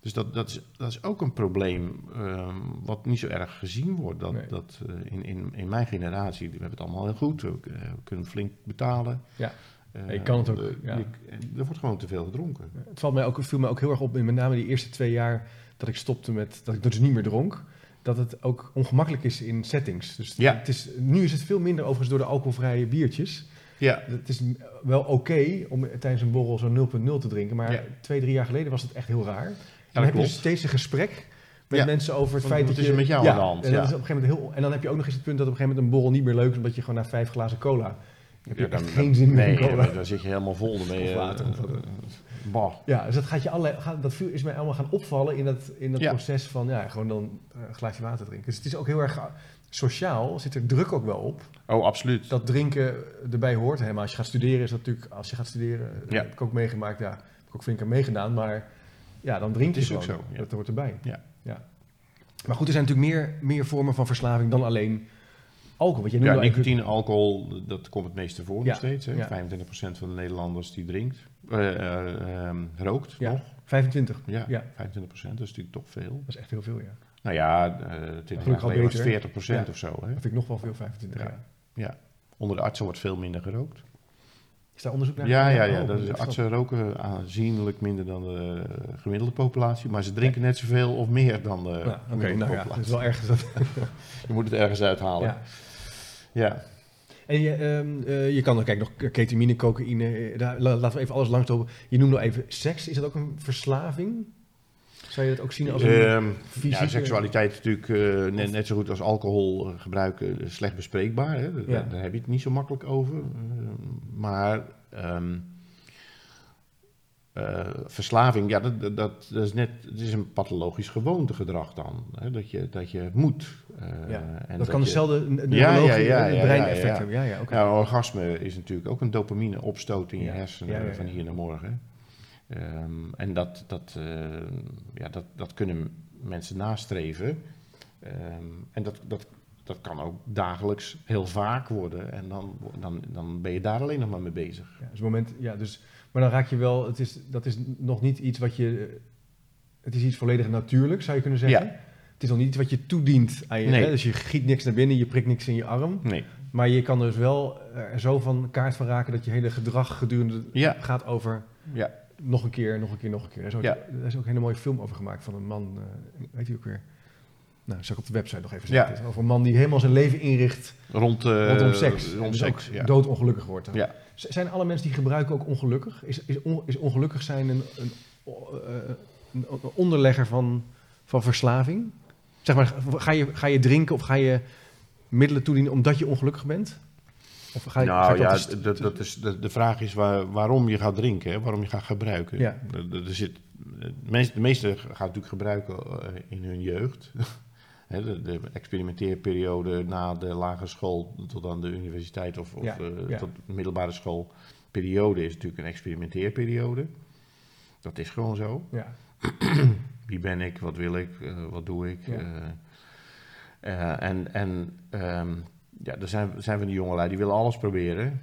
Dus dat, dat, is, dat is ook een probleem ehm, wat niet zo erg gezien wordt. Dat, Nee. dat eh, in, in, in mijn generatie, we hebben het allemaal heel goed. We, eh, we kunnen flink betalen. Ja. Eh, je kan het ook, eh, ja. je- er wordt gewoon te veel gedronken. Het valt mij ook, viel mij ook heel erg op, in met name die eerste twee jaar dat ik stopte met, dat ik dus niet meer dronk, dat het ook ongemakkelijk is in settings. Dus Ja. het is, nu is het veel minder overigens door de alcoholvrije biertjes. Ja, Het is wel oké om tijdens een borrel zo'n 0.0 te drinken, maar Ja. twee, drie jaar geleden was het echt heel raar. En dan heb je dus steeds een gesprek met Ja. mensen over het feit dat is je... er met jou ja, aan de hand? En, Ja. is op een gegeven moment heel, en dan heb je ook nog eens het punt dat op een gegeven moment een borrel niet meer leuk is, omdat je gewoon na vijf glazen cola... Heb je Ja, dan- echt geen zin meer nee, in cola. dan zit je helemaal vol. Dan ben je, Of water, eh, ook. bah. Ja, dus dat, gaat je allerlei, gaat, dat is mij allemaal gaan opvallen in dat, in dat Ja. proces van ja, gewoon dan eh, een glaasje water drinken. Dus het is ook heel erg eh, sociaal, zit er druk ook wel op. Oh, absoluut. Dat drinken erbij hoort. Hè, maar als je gaat studeren is dat natuurlijk, als je gaat studeren, Ja. heb ik ook meegemaakt, ja, heb ik ook flink aan meegedaan, maar ja, dan drink je is ook zo, ja. Dat hoort erbij. Ja. ja. Maar goed, er zijn natuurlijk meer, meer vormen van verslaving dan alleen alcohol. Want je Ja, even- nicotine, alcohol, dat komt het meeste voor Ja, nog steeds. Hè? ja. 25% van de Nederlanders die drinkt, eh, eh, ehm, rookt Ja. nog. 25. Ja, Ja. 25%, dat is natuurlijk toch veel. Dat is echt heel veel, ja. Nou ja, eh 20 Gelukkig jaar al geleden was het beter. 40% Ja. of zo. Hè? Dat vind ik nog wel veel, 25 Ja. jaar. Onder de artsen wordt veel minder gerookt. Is daar onderzoek naar? Ja, ja, ja. Oh, Dat is, artsen roken aanzienlijk minder dan de gemiddelde populatie. Maar ze drinken net zoveel of meer dan de Ja, Oké, gemiddelde nou ja, dat is wel ergens dat. Je moet het ergens uithalen. ja. Ja. En je, ehm, eh, je kan dan, kijk, nog ketamine, cocaïne, eh, daar, la- laten we even alles langslopen. Je noemde al even seks. Is dat ook een verslaving? Zou je dat ook zien als een Ehm, fysieke... Ja, seksualiteit is natuurlijk eh, net, net zo goed als alcohol gebruiken slecht bespreekbaar. Hè? Daar, Ja. daar heb je het niet zo makkelijk over. Eh, maar ehm, eh, verslaving, ja, dat, dat, dat is net, het is een pathologisch gewoontegedrag dan. Hè? Dat, je, dat je moet. Eh, Ja, en dat kan Ja, neurologische ja, ja, ja, breineffect hebben. Ja, een orgasme is natuurlijk ook een dopamine opstoot in je hersenen van hier naar morgen. Ehm, en dat, dat, eh, ja, dat, dat kunnen mensen nastreven. Ehm, en dat, dat, dat kan ook dagelijks heel vaak worden. En dan, dan, dan ben je daar alleen nog maar mee bezig. Ja, dus moment, ja, dus, maar dan raak je wel, het is, dat is nog niet iets wat je, eh, het is iets volledig natuurlijk, zou je kunnen zeggen. Ja. Het is nog niet iets wat je toedient aan je, Nee. hè? dus je giet niks naar binnen, je prikt niks in je arm. Nee. Maar je kan dus wel er zo van kaart van raken dat je hele gedrag gedurende Ja. gaat over Ja. nog een keer, nog een keer, nog een keer. Er is ook, Ja. er is ook een hele mooie film over gemaakt van een man, eh weet je ook weer? Nou, zal ik op de website nog even Ja. zetten. Over een man die helemaal zijn leven inricht Rond, eh, rondom seks. Rond dus seks, doodongelukkig wordt. dan. Ja. Zijn alle mensen die gebruiken ook ongelukkig? Is, is, on- is ongelukkig zijn een, een, eh, een, onderlegger van, van verslaving? Zeg maar, ga je, ga je drinken of ga je middelen toedienen omdat je ongelukkig bent? Of ga je, ga Nou je ja, dat dat, dat is, de, de vraag is waar, waarom je gaat drinken, hè, waarom je gaat gebruiken. Ja. Er, zit, de, meeste, de meeste gaan natuurlijk gebruiken eh, in hun jeugd. Hè, de, de experimenteerperiode na de lagere school tot aan de universiteit of, of Ja, eh, ja. tot de middelbare schoolperiode is natuurlijk een experimenteerperiode. Dat is gewoon zo. Ja, Wie ben ik? Wat wil ik? eh, wat doe ik? Ja. Eh, en en ehm, ja, er zijn, zijn van die jongelui die willen alles proberen.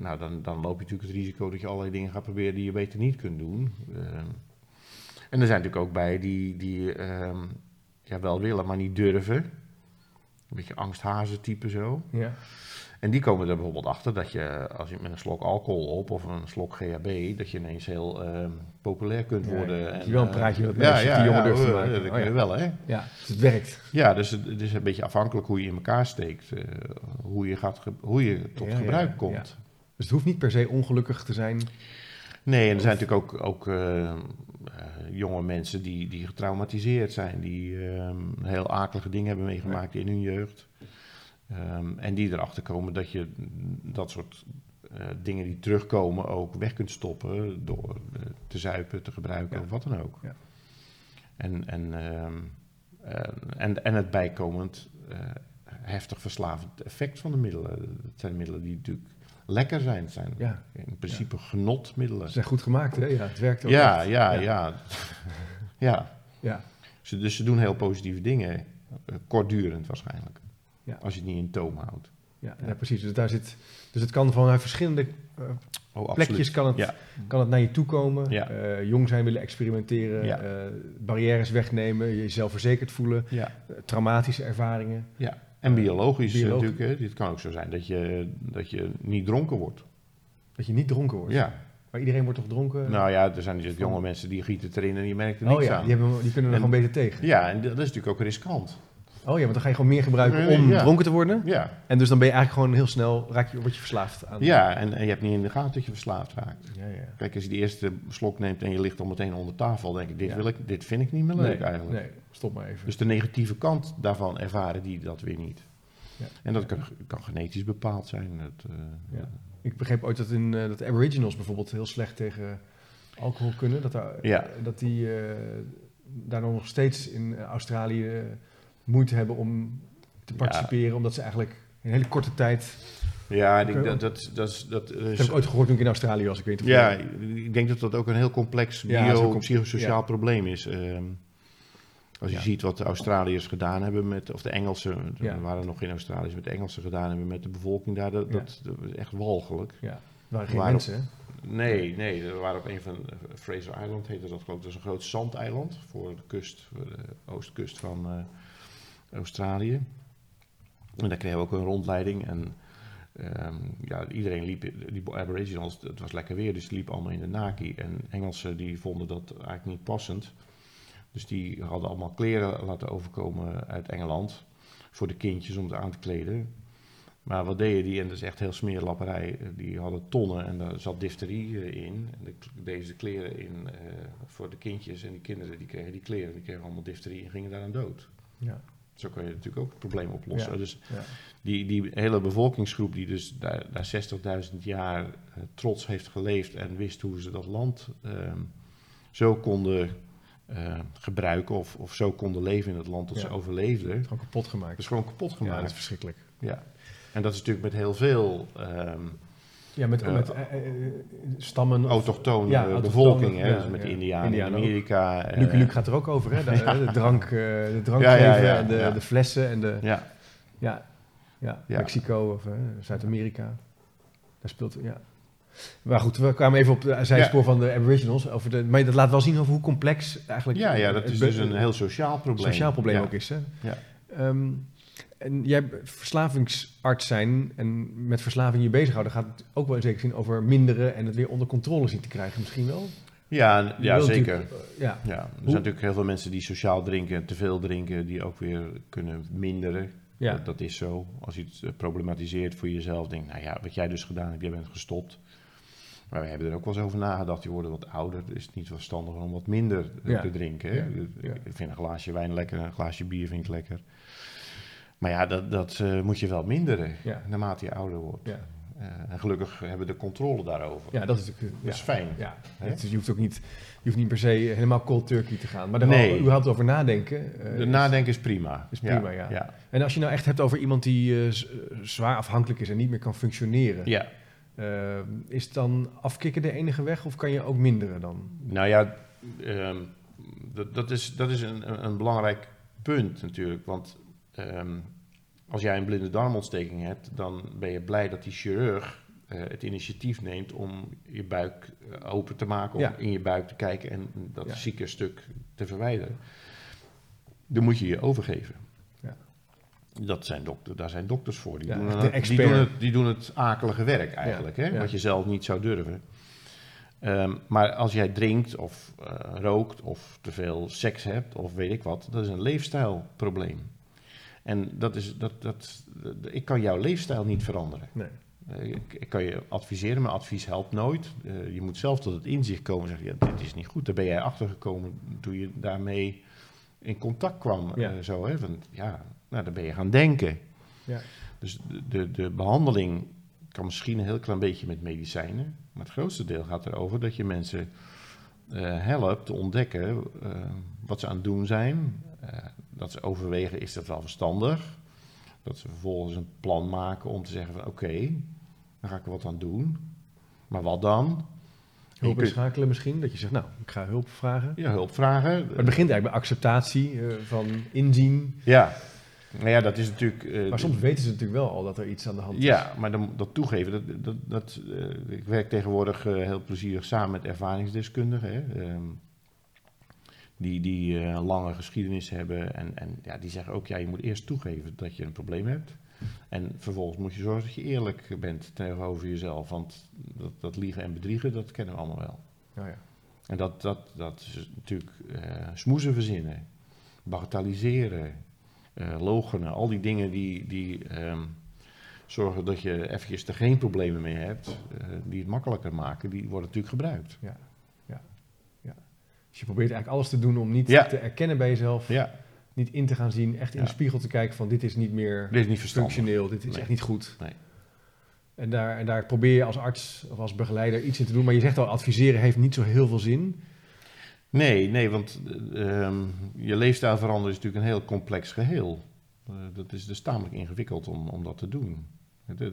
Nou, dan, dan loop je natuurlijk het risico dat je allerlei dingen gaat proberen die je beter niet kunt doen. Ehm, en er zijn natuurlijk ook bij die, die ehm, ja, wel willen, maar niet durven. Een beetje angsthazen type zo. ja. En die komen er bijvoorbeeld achter dat je, als je met een slok alcohol op of een slok GHB, dat je ineens heel ehm, populair kunt Ja, worden. dat en, je wel een eh, praatje met ja, mensen ja, die jongen ja, durft te maken. Dat Oh, kun je ja. wel, hè? ja, dus het werkt. Ja, dus het, het is een beetje afhankelijk hoe je in elkaar steekt, eh, hoe, je gaat hoe je tot Ja, ja, gebruik ja. komt. Dus het hoeft niet per se ongelukkig te zijn. Nee, en er zijn natuurlijk ook, ook eh, eh, jonge mensen die, die getraumatiseerd zijn, die ehm, heel akelige dingen hebben meegemaakt in hun jeugd. Ehm, en die erachter komen dat je dat soort eh, dingen die terugkomen ook weg kunt stoppen door te zuipen, te gebruiken Ja. of wat dan ook. Ja. En, en, ehm, eh, en, en het bijkomend heftig verslavend effect van de middelen. Het zijn middelen die natuurlijk lekker zijn. Het zijn Ja, in principe genotmiddelen. ze zijn goed gemaakt, hè? Ja, het werkt ook Ja, echt. ja, Ja. ja. ja. Ja, Ze, dus ze doen heel positieve dingen. eh, kortdurend waarschijnlijk. Ja. Als je het niet in toom houdt. Ja, precies. Dus, daar zit, dus het kan vanuit verschillende Oh, plekjes kan het, Ja. kan het naar je toe komen. Ja. Eh, jong zijn, willen experimenteren, barrières wegnemen, jezelf verzekerd voelen, traumatische ervaringen. ja. En biologisch eh, Biologisch. natuurlijk. Hè. Dit kan ook zo zijn dat je, dat je niet dronken wordt. Dat je niet dronken wordt. Ja. Maar iedereen wordt toch dronken? Nou ja, er zijn natuurlijk jonge mensen die gieten erin en die merken er oh niks ja, aan. die, hebben, die kunnen er En- gewoon beter tegen. Ja, en dat is natuurlijk ook riskant. Oh ja, want dan ga je gewoon meer gebruiken Nee, nee, om ja. dronken te worden. Ja, En dus dan ben je eigenlijk gewoon heel snel, raak je, word je verslaafd aan. ja en, en je hebt niet in de gaten dat je verslaafd raakt. ja, ja. Kijk, als je die eerste slok neemt en je ligt al meteen onder tafel, denk ik, dit, wil ik, dit vind ik niet meer leuk nee, eigenlijk. Nee, stop maar even. Dus de negatieve kant daarvan ervaren die dat weer niet. Ja. En dat kan, kan genetisch bepaald zijn. Dat, eh, Ja. Ik begreep ooit dat, in, eh, dat Aboriginals bijvoorbeeld heel slecht tegen alcohol kunnen. Dat, daar, Ja. dat die eh, daar nog steeds in Australië moeite hebben om te Ja. participeren. Omdat ze eigenlijk in een hele korte tijd... Ja, ik denk dat, dat, dat, is- dat Dat is, heb ik ooit gehoord toen ik in Australië was. Ik weet of ja, ik denk dat dat ook een heel complex bio-psychosociaal ja. probleem is. Ehm, als je Ja. ziet wat de Australiërs gedaan hebben met, of de Engelsen, Ja. er waren nog geen Australiërs, met de Engelsen gedaan hebben met de bevolking daar, dat, Ja. dat, dat is echt walgelijk. Ja, er waren geen mensen, hè? Nee, nee, er waren op een van Fraser Island heette dat geloof ik, dat is een groot zandeiland voor de kust, voor de oostkust van eh, Australië. En daar kregen we ook een rondleiding en ehm, ja, iedereen liep, die aboriginals, het was lekker weer, dus die liepen allemaal in de naki. En Engelsen die vonden dat eigenlijk niet passend. Dus die hadden allemaal kleren laten overkomen uit Engeland voor de kindjes om ze aan te kleden. Maar wat deden die, en dat is echt heel smeerlapperij, die hadden tonnen en daar zat difterie in. En de- deze kleren in eh, voor de kindjes en die kinderen die kregen die kleren, die kregen allemaal difterie en gingen daaraan dood. Ja, Zo kan je natuurlijk ook het probleem oplossen. Ja. Dus ja. die, die hele bevolkingsgroep die dus daar, daar 60.000 jaar eh, trots heeft geleefd en wist hoe ze dat land ehm, zo konden eh, gebruiken of, of zo konden leven in het land dat Ja. ze overleefden. Gewoon kapot gemaakt. Dat is gewoon kapot ja, gemaakt. dat is verschrikkelijk. Ja. En dat is natuurlijk met heel veel ehm, Ja, met, Eh, met eh, eh, stammen. of- autochtone Ja, eh, bevolking. Hè? dus met Indianen, in. Amerika. eh, Lucky Luke gaat er ook over, hè? De, de drank, eh, de en de, de flessen en de... Ja, Ja, ja. Mexico of eh, Zuid-Amerika. Daar speelt, ja. Maar goed, we kwamen even op de zijspoor van de Aboriginals. Over de, maar dat laat wel zien over hoe complex eigenlijk... ja, ja, dat is dus een heel sociaal probleem. sociaal probleem Ja. ook is. Hè? Ja. Ehm, en jij verslavingsarts zijn en met verslaving je bezighouden... gaat het ook wel in zekere zin over minderen en het weer onder controle zien te krijgen misschien wel? Ja, ja zeker. eh, ja, Ja, er Hoe- zijn natuurlijk heel veel mensen die sociaal drinken, te veel drinken, die ook weer kunnen minderen. ja, Dat, dat is zo. Als je het eh, problematiseert voor jezelf, denk nou ja, wat jij dus gedaan hebt, jij bent gestopt. Maar we hebben er ook wel eens over nagedacht, je wordt wat ouder, is het niet verstandiger om wat minder eh, Ja. te drinken. Ja. Ik vind een glaasje wijn lekker, een glaasje bier vind ik lekker. Maar ja, dat, dat eh, moet je wel minderen, Ja. naarmate je ouder wordt. ja. Eh, en gelukkig hebben we de controle daarover. ja, dat is natuurlijk... Dat Ja. is fijn. Ja, het je hoeft ook niet, je hoeft niet per se helemaal cold turkey te gaan. Maar er Nee. wel überhaupt over nadenken. eh, De nadenken is prima. is prima, ja. ja. En als je nou echt hebt over iemand die zwaar afhankelijk is en niet meer kan functioneren. Ja, is dan afkicken de enige weg of kan je ook minderen dan? nou ja, ehm, dat, dat is, dat is een- een belangrijk punt natuurlijk. Want ehm, als jij een blinde darmontsteking hebt, dan ben je blij dat die chirurg eh, het initiatief neemt om je buik eh, open te maken, om Ja. in je buik te kijken en dat Ja. zieke stuk te verwijderen. Dan moet je je overgeven. Ja. Dat zijn dokter, daar zijn dokters voor. Die, doen, het, die, doen het, die doen het akelige werk eigenlijk, hè? wat je zelf niet zou durven. Ehm, maar als jij drinkt of eh, rookt of te veel seks hebt of weet ik wat, dat is een leefstijlprobleem. En dat is, dat, dat, ik kan jouw leefstijl niet veranderen. Nee. Eh, ik, ik kan je adviseren, maar advies helpt nooit. Eh, je moet zelf tot het inzicht komen en zeggen, ja, dit is niet goed. Daar ben jij achtergekomen toen je daarmee in contact kwam. Ja. eh, zo, hè? Want, ja, nou, dan ben je gaan denken. Ja. Dus de, de, de behandeling kan misschien een heel klein beetje met medicijnen. Maar het grootste deel gaat erover dat je mensen helpt te ontdekken wat ze aan het doen zijn. Dat ze overwegen, is dat wel verstandig? Dat ze vervolgens een plan maken om te zeggen van oké, dan ga ik er wat aan doen. Maar wat dan? Hulp kunt- inschakelen misschien, dat je zegt, nou, ik ga hulp vragen. Ja, hulp vragen. Maar het begint eigenlijk bij acceptatie, eh, van inzien. Ja, Nou ja, dat is natuurlijk... eh, Maar soms weten ze natuurlijk wel al dat er iets aan de hand is. Ja, maar dan, dat toegeven, dat, dat, dat, eh, ik werk tegenwoordig heel plezierig samen met ervaringsdeskundigen. Hè, ehm, die die eh, lange geschiedenis hebben. En, en ja, die zeggen ook, ja, je moet eerst toegeven dat je een probleem hebt. En vervolgens moet je zorgen dat je eerlijk bent tegenover jezelf. Want dat, dat liegen en bedriegen, dat kennen we allemaal wel. Oh ja. En dat, dat, dat is natuurlijk eh smoezen verzinnen, bagatelliseren, eh logenen. Al die dingen die, die ehm, zorgen dat je eventjes er geen problemen mee hebt, die het makkelijker maken, die worden natuurlijk gebruikt. Dus je probeert eigenlijk alles te doen om niet Ja. te erkennen bij jezelf, Ja, niet in te gaan zien, echt in de spiegel te kijken van dit is niet meer dit is niet functioneel, dit is Nee. echt niet goed. Nee. En daar, en daar probeer je als arts of als begeleider iets in te doen. Maar je zegt al, adviseren heeft niet zo heel veel zin. Nee, nee, want eh, ehm, je leefstijl veranderen is natuurlijk een heel complex geheel. Eh, dat is dus tamelijk ingewikkeld om, om dat te doen.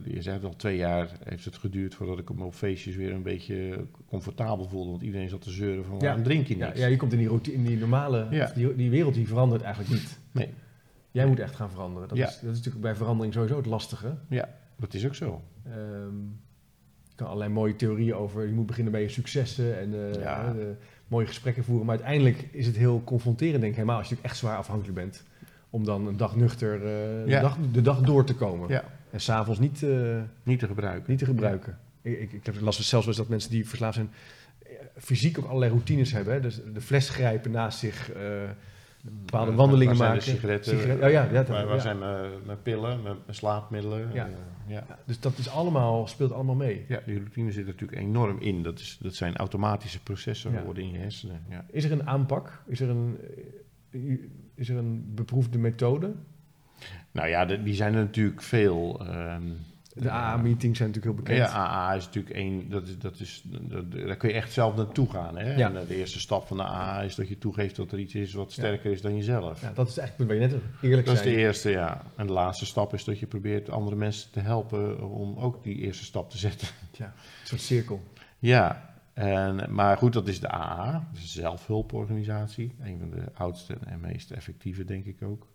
Je zegt al twee jaar heeft het geduurd voordat ik me op feestjes weer een beetje comfortabel voelde. Want iedereen zat te zeuren van waarom drink je Ja, niet? ja, je komt in die, routine, in die normale, Ja. die, die wereld die verandert eigenlijk niet. Nee. Jij moet echt gaan veranderen. Dat, Ja. is, dat is natuurlijk bij verandering sowieso het lastige. Dat is ook zo. Ehm, je kan allerlei mooie theorieën over, je moet beginnen bij je successen en eh, Ja. mooie gesprekken voeren. Maar uiteindelijk is het heel confronterend, denk ik, helemaal als je natuurlijk echt zwaar afhankelijk bent. Om dan een dag nuchter eh, de, Ja. dag, de dag door te komen. Ja, En s'avonds niet, eh, niet te gebruiken. niet te gebruiken. Ik, ik, ik heb last zelfs wel eens dat mensen die verslaafd zijn, eh, fysiek ook allerlei routines hebben. Hè? Dus de fles grijpen naast zich, eh, bepaalde wandelingen waar zijn maken. de sigaretten? Sigaret- oh ja, ja, dat- waar waar ja. zijn mijn, mijn pillen, mijn, mijn slaapmiddelen? Ja. Ja. Dus dat is allemaal, speelt allemaal mee. ja, die routine zit er natuurlijk enorm in. Dat, is, dat zijn automatische processen Ja. geworden in je hersenen. Ja. Is er een aanpak? Is er een, is er een beproefde methode? Nou ja, de- die zijn er natuurlijk veel. ehm, De AA-meetings zijn natuurlijk heel bekend. Ja, AA is natuurlijk één, dat is, dat is, dat- daar kun je echt zelf naartoe gaan. Hè? Ja. En, eh, de eerste stap van de AA is dat je toegeeft dat er iets is wat sterker is dan jezelf. Ja, dat is eigenlijk wat je net eerlijk Dat is de eerste, ja. En de laatste stap is dat je probeert andere mensen te helpen om ook die eerste stap te zetten. Ja, een soort cirkel. Ja, en, maar goed, dat is de AA, dat is een zelfhulporganisatie. Een van de oudste en meest effectieve, denk ik ook.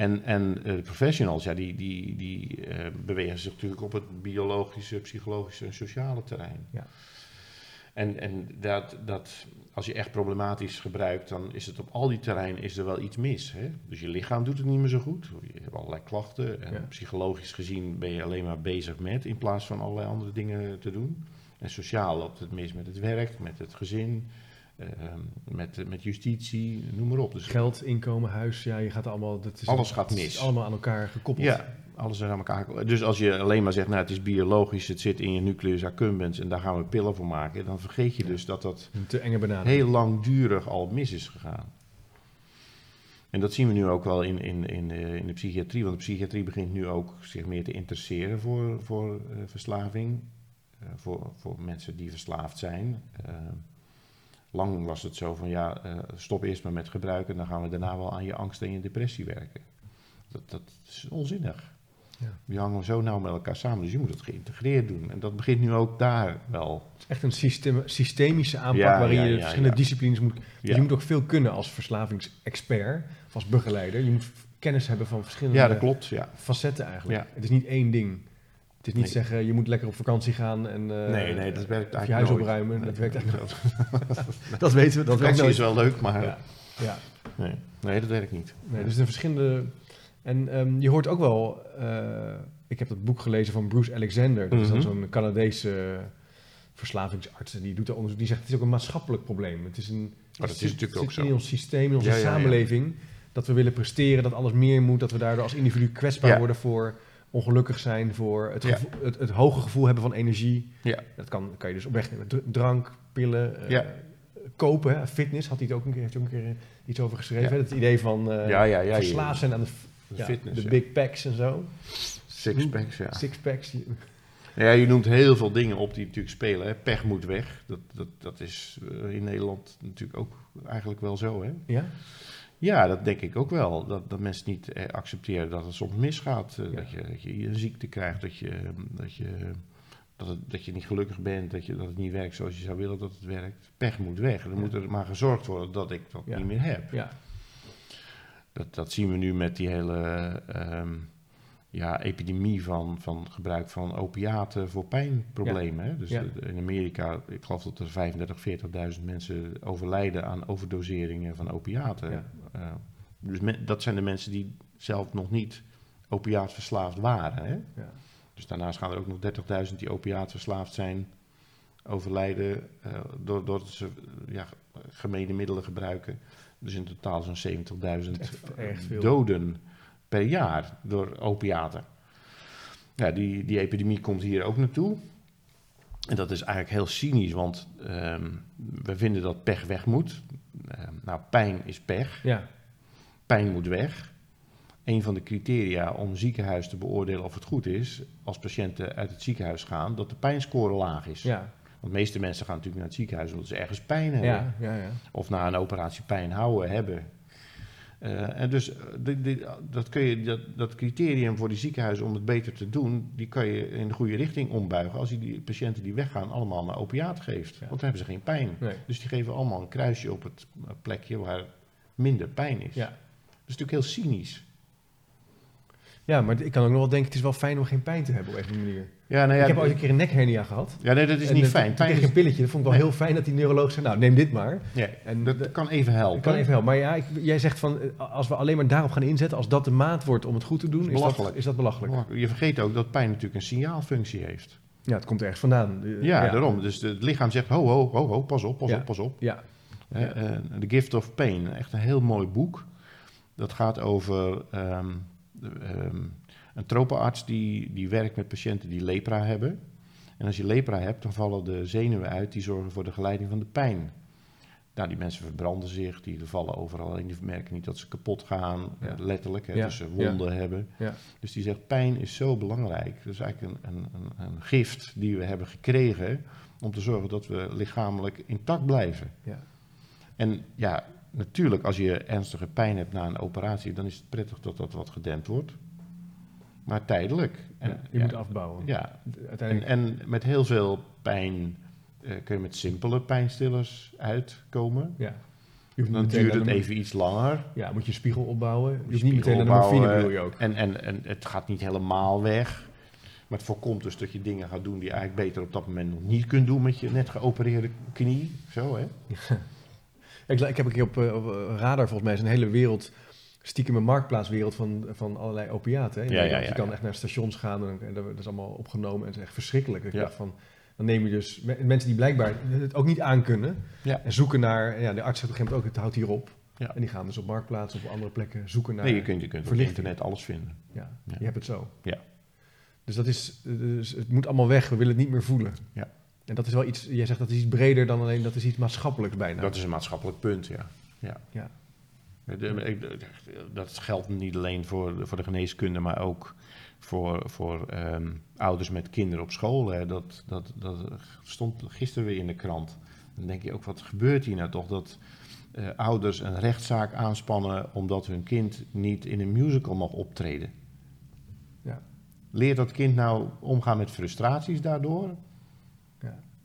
En, en eh, de professionals, ja, die, die, die eh, bewegen zich natuurlijk op het biologische, psychologische en sociale terrein. Ja. En, en dat, dat, als je echt problematisch gebruikt, dan is het op al die terreinen is er wel iets mis. Hè? Dus je lichaam doet het niet meer zo goed. Je hebt allerlei klachten. En Ja. psychologisch gezien ben je alleen maar bezig met, in plaats van allerlei andere dingen te doen. En sociaal loopt het mis met het werk, met het gezin, met, met justitie, noem maar op. Dus Geld, inkomen, huis, ja, je gaat allemaal... Dat is Alles gaat het is mis. allemaal aan elkaar gekoppeld. ja, alles is aan elkaar. Dus als je alleen maar zegt, nou het is biologisch, het zit in je nucleus accumbens en daar gaan we pillen voor maken, dan vergeet je dus dat dat Een te enge benadering. heel langdurig al mis is gegaan. En dat zien we nu ook wel in, in, in, de, in de psychiatrie, want de psychiatrie begint nu ook zich meer te interesseren voor, voor eh, verslaving, eh, voor, voor mensen die verslaafd zijn. Eh, lang was het zo van ja, eh, stop eerst maar met gebruiken, dan gaan we daarna wel aan je angst en je depressie werken. Dat, dat is onzinnig. Ja. Die hangen zo nauw met elkaar samen, dus je moet het geïntegreerd doen. En dat begint nu ook daar wel. Het is echt een system, systemische aanpak Ja, waarin ja, je verschillende disciplines moet... Dus je moet ook veel kunnen als verslavingsexpert, of als begeleider. Je moet kennis hebben van verschillende Ja, dat klopt. Ja. facetten eigenlijk. Het is niet één ding. Het is niet Nee. zeggen, je moet lekker op vakantie gaan en eh, nee, nee, dat werkt of je eigenlijk huis nooit. opruimen. Nee, dat werkt eigenlijk dat- Dat weten we, dat werkt Vakantie nooit. is wel leuk, maar Ja, ja. nee. nee, dat werkt niet. Nee, dus er zijn verschillende... En ehm, je hoort ook wel... eh, ik heb dat boek gelezen van Bruce Alexander. Dat is dan Mhm. zo'n Canadese verslavingsarts. En die doet daar onderzoek. Die zegt, het is ook een maatschappelijk probleem. Het is een... dat het is zit- natuurlijk ook zo. in ons systeem, in onze Ja, ja, ja. samenleving... dat we willen presteren, dat alles meer moet... dat we daardoor als individu kwetsbaar worden voor ongelukkig zijn... voor het, Ja. het, het hoge gevoel hebben van energie. Ja. Dat kan, kan je dus op weg nemen. Dr- Drank, pillen, eh, Ja. kopen, hè, fitness. Had hij het ook een keer, heeft ook een keer eh, iets over geschreven. Het idee van eh, Ja, ja, ja. verslaafd zijn aan de, fitness, de big packs en zo. Sixpacks, ja. Sixpacks. Ja, je noemt heel veel dingen op die natuurlijk spelen. Hè. Pech moet weg. Dat, dat, dat is in Nederland natuurlijk ook eigenlijk wel zo. Hè. Ja? Ja, dat denk ik ook wel. Dat, dat mensen niet eh, accepteren dat het soms misgaat. eh, Ja. dat, je, dat je een ziekte krijgt, dat je, dat, je, dat, het, dat je niet gelukkig bent, dat, je, dat het niet werkt zoals je zou willen dat het werkt. Pech moet weg. Dan Ja. moet er maar gezorgd worden dat ik dat Ja. niet meer heb. Ja. dat, dat zien we nu met die hele ehm, ja, epidemie van, van gebruik van opiaten voor pijnproblemen. Hè? Dus in Amerika, ik geloof dat er 35, 40.000 mensen overlijden aan overdoseringen van opiaten. Eh, dus dat zijn de mensen die zelf nog niet opiaatverslaafd waren. Hè? Ja. Dus daarnaast gaan er ook nog 30.000 die opiaatverslaafd zijn overlijden eh, door- doordat ze ja, gemene middelen gebruiken. Dus in totaal zo'n 70.000 Echt erg veel. doden per jaar door opiaten. Ja, die, die epidemie komt hier ook naartoe. En dat is eigenlijk heel cynisch, want ehm, we vinden dat pech weg moet. Ehm, nou, pijn is pech. Ja. Pijn moet weg. Een van de criteria om een ziekenhuis te beoordelen of het goed is, als patiënten uit het ziekenhuis gaan, dat de pijnscore laag is. Ja. Want de meeste mensen gaan natuurlijk naar het ziekenhuis omdat ze ergens pijn hebben. Ja. Ja. Ja. Of na een operatie pijn houden hebben. Eh, en dus eh, die- die- dat, kun je, dat, dat criterium voor die ziekenhuizen om het beter te doen, die kan je in de goede richting ombuigen als je die patiënten die weggaan allemaal een opiaat geeft. Ja. Want dan hebben ze geen pijn. Nee. Dus die geven allemaal een kruisje op het plekje waar minder pijn is. Ja. Dat is natuurlijk heel cynisch. Ja, maar ik kan ook nog wel denken, het is wel fijn om geen pijn te hebben op een of andere manier. Ja, nou ja, ik heb ooit een keer een nekhernia gehad. ja nee, dat is En niet dan- fijn. Pijn kreeg is, ik een pilletje. Dat vond ik wel Nee. heel fijn dat die neuroloog zei, nou neem dit maar. ja, En dat kan even helpen. Ik kan even helpen. Maar ja, ik- jij zegt van, eh, als we alleen maar daarop gaan inzetten, als dat de maat wordt om het goed te doen, Dat is is, dat, belachelijk. is dat belachelijk. Je vergeet ook dat pijn natuurlijk een signaalfunctie heeft. Ja, het komt ergens vandaan. Eh, Ja, daarom. Dus het lichaam zegt, ho, ho, ho, ho, pas op, pas Ja. op, pas op. Ja, eh, The Gift of Pain, echt een heel mooi boek. Dat gaat over ehm, ehm, een tropenarts die, die werkt met patiënten die lepra hebben. En als je lepra hebt, dan vallen de zenuwen uit die zorgen voor de geleiding van de pijn. Nou, die mensen verbranden zich, die vallen overal en die merken niet dat ze kapot gaan, Ja. letterlijk, hè, Ja, dus ze wonden hebben. ja. Dus die zegt, pijn is zo belangrijk. Dat is eigenlijk een, een, een, een gift die we hebben gekregen om te zorgen dat we lichamelijk intact blijven. ja. En ja, natuurlijk, als je ernstige pijn hebt na een operatie, dan is het prettig dat dat wat gedempt wordt. Maar tijdelijk. En, Ja, je ja, moet afbouwen. Ja, en, Uiteindelijk, en met heel veel pijn eh, kun je met simpele pijnstillers uitkomen. ja. Dan duurt het even iets langer. Ja, moet je spiegel opbouwen. Je niet meteen naar de morfine, bedoel je ook. En, en, en het gaat niet helemaal weg. Maar het voorkomt dus dat je dingen gaat doen die je eigenlijk beter op dat moment nog niet kunt doen met je net geopereerde knie. Zo, hè? Ik, ik heb een keer op, eh, op eh, Radar volgens mij is een hele wereld, stiekem een marktplaatswereld van, van allerlei opiaten. Ja, ja, Nederland. ja, je kan echt naar stations gaan en, en dat is allemaal opgenomen en het is echt verschrikkelijk. Ik dacht van, dan neem je dus me- mensen die blijkbaar het ook niet aankunnen en zoeken naar, ja, de arts zegt op een gegeven moment ook, het houdt hier op. Ja. En die gaan dus op marktplaats of op andere plekken zoeken naar, Nee, je kunt, je kunt op internet alles vinden. ja, Ja. je hebt het zo. Ja. Dus dat is, dus het moet allemaal weg, we willen het niet meer voelen. Ja. En dat is wel iets, jij zegt dat is iets breder dan alleen, dat is iets maatschappelijks bijna. Dat is een maatschappelijk punt, ja. ja. Dat geldt niet alleen voor, de- voor de geneeskunde, maar ook voor, voor ehm, ouders met kinderen op school. Hè. Dat, dat, dat stond gisteren weer in de krant. Dan denk je ook, wat gebeurt hier nou toch? Dat eh, ouders een rechtszaak aanspannen omdat hun kind niet in een musical mag optreden. Ja. Leert dat kind nou omgaan met frustraties daardoor?